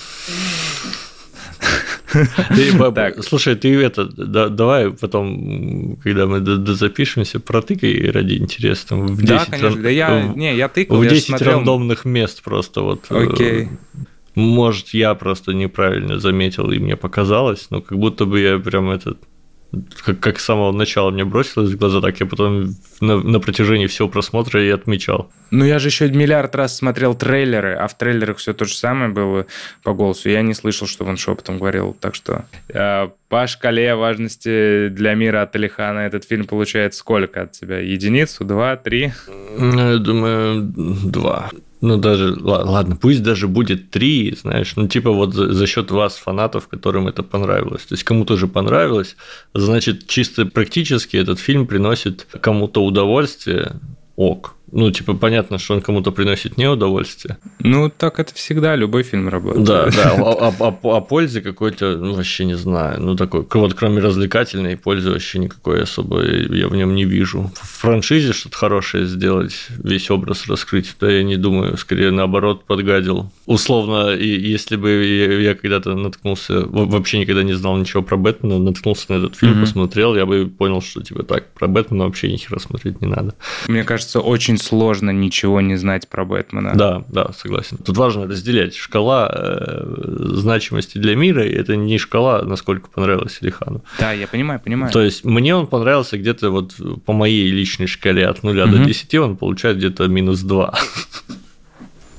Ты, слушай, ты это, да, давай потом, когда мы запишемся, протыкай ради интереса. В 10 да, конечно. Да я, не, я тыкал, В 10 смотрел... рандомных мест просто вот. Э, Окей. Может, я просто неправильно заметил, и мне показалось, но как будто бы я прям этот как, как с самого начала мне бросилось в глаза, так я потом на, на протяжении всего просмотра и отмечал. Ну, я же еще миллиард раз смотрел трейлеры, а в трейлерах все то же самое было по голосу. Я не слышал, что он шепотом говорил. Так что э, по шкале важности для мира от Алихана этот фильм получает сколько от тебя? Единицу, два, три? Ну, я думаю, два. Ну, даже, ладно, пусть даже будет три, знаешь, ну, типа вот за, за счет вас, фанатов, которым это понравилось. То есть кому-то же понравилось, значит, чисто практически этот фильм приносит кому-то удовольствие, ок. Ну, типа, понятно, что он кому-то приносит не удовольствие. Ну, так это всегда, любой фильм работает. Да, да, о, о, о, о пользе какой-то, ну, вообще не знаю, ну, такой, вот кроме развлекательной пользы вообще никакой особой я в нем не вижу. В франшизе что-то хорошее сделать, весь образ раскрыть, да я не думаю, скорее наоборот подгадил. Условно, и если бы я, я когда-то наткнулся, вообще никогда не знал ничего про Бэтмена, наткнулся на этот фильм, mm-hmm. посмотрел, я бы понял, что типа так, про Бэтмена вообще ни хера смотреть не надо. Мне кажется, очень сложно ничего не знать про Бэтмена. Да, да, согласен. Тут важно разделять. Шкала э, значимости для мира, и это не шкала, насколько понравилось Илихану. Да, я понимаю, понимаю. То есть мне он понравился где-то вот по моей личной шкале от 0 угу. до 10, он получает где-то минус 2.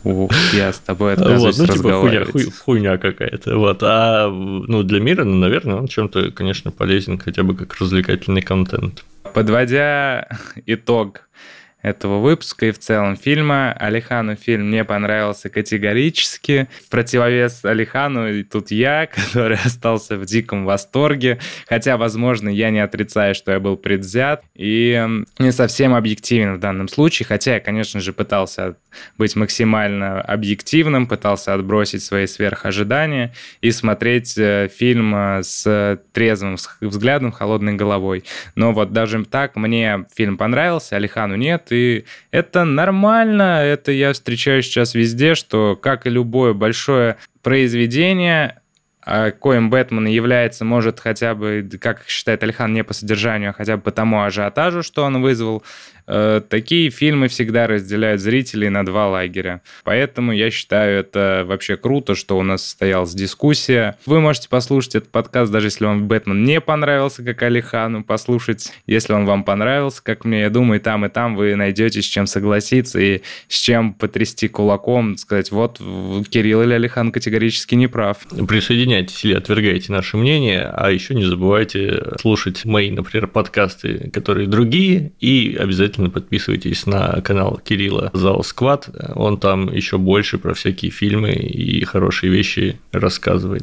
Ух, я с тобой отказываюсь вот, ну, типа хуйня, хуй, хуйня какая-то. Вот. А ну, для мира, ну, наверное, он чем-то, конечно, полезен, хотя бы как развлекательный контент. Подводя итог этого выпуска и в целом фильма. Алихану фильм не понравился категорически. В противовес Алихану и тут я, который остался в диком восторге. Хотя, возможно, я не отрицаю, что я был предвзят и не совсем объективен в данном случае. Хотя я, конечно же, пытался быть максимально объективным, пытался отбросить свои сверхожидания и смотреть э, фильм э, с трезвым взглядом, холодной головой. Но вот даже так мне фильм понравился, Алихану нет, и это нормально, это я встречаю сейчас везде, что, как и любое большое произведение, коим Бэтмен является, может, хотя бы, как считает Алихан, не по содержанию, а хотя бы по тому ажиотажу, что он вызвал, Э, такие фильмы всегда разделяют зрителей на два лагеря. Поэтому я считаю это вообще круто, что у нас состоялась дискуссия. Вы можете послушать этот подкаст, даже если вам Бэтмен не понравился, как Алихану, послушать, если он вам понравился, как мне. Я думаю, и там, и там вы найдете с чем согласиться и с чем потрясти кулаком, сказать, вот Кирилл или Алихан категорически не прав. Присоединяйтесь или отвергайте наше мнение, а еще не забывайте слушать мои, например, подкасты, которые другие, и обязательно подписывайтесь на канал Кирилла Зал Сквад. Он там еще больше про всякие фильмы и хорошие вещи рассказывает.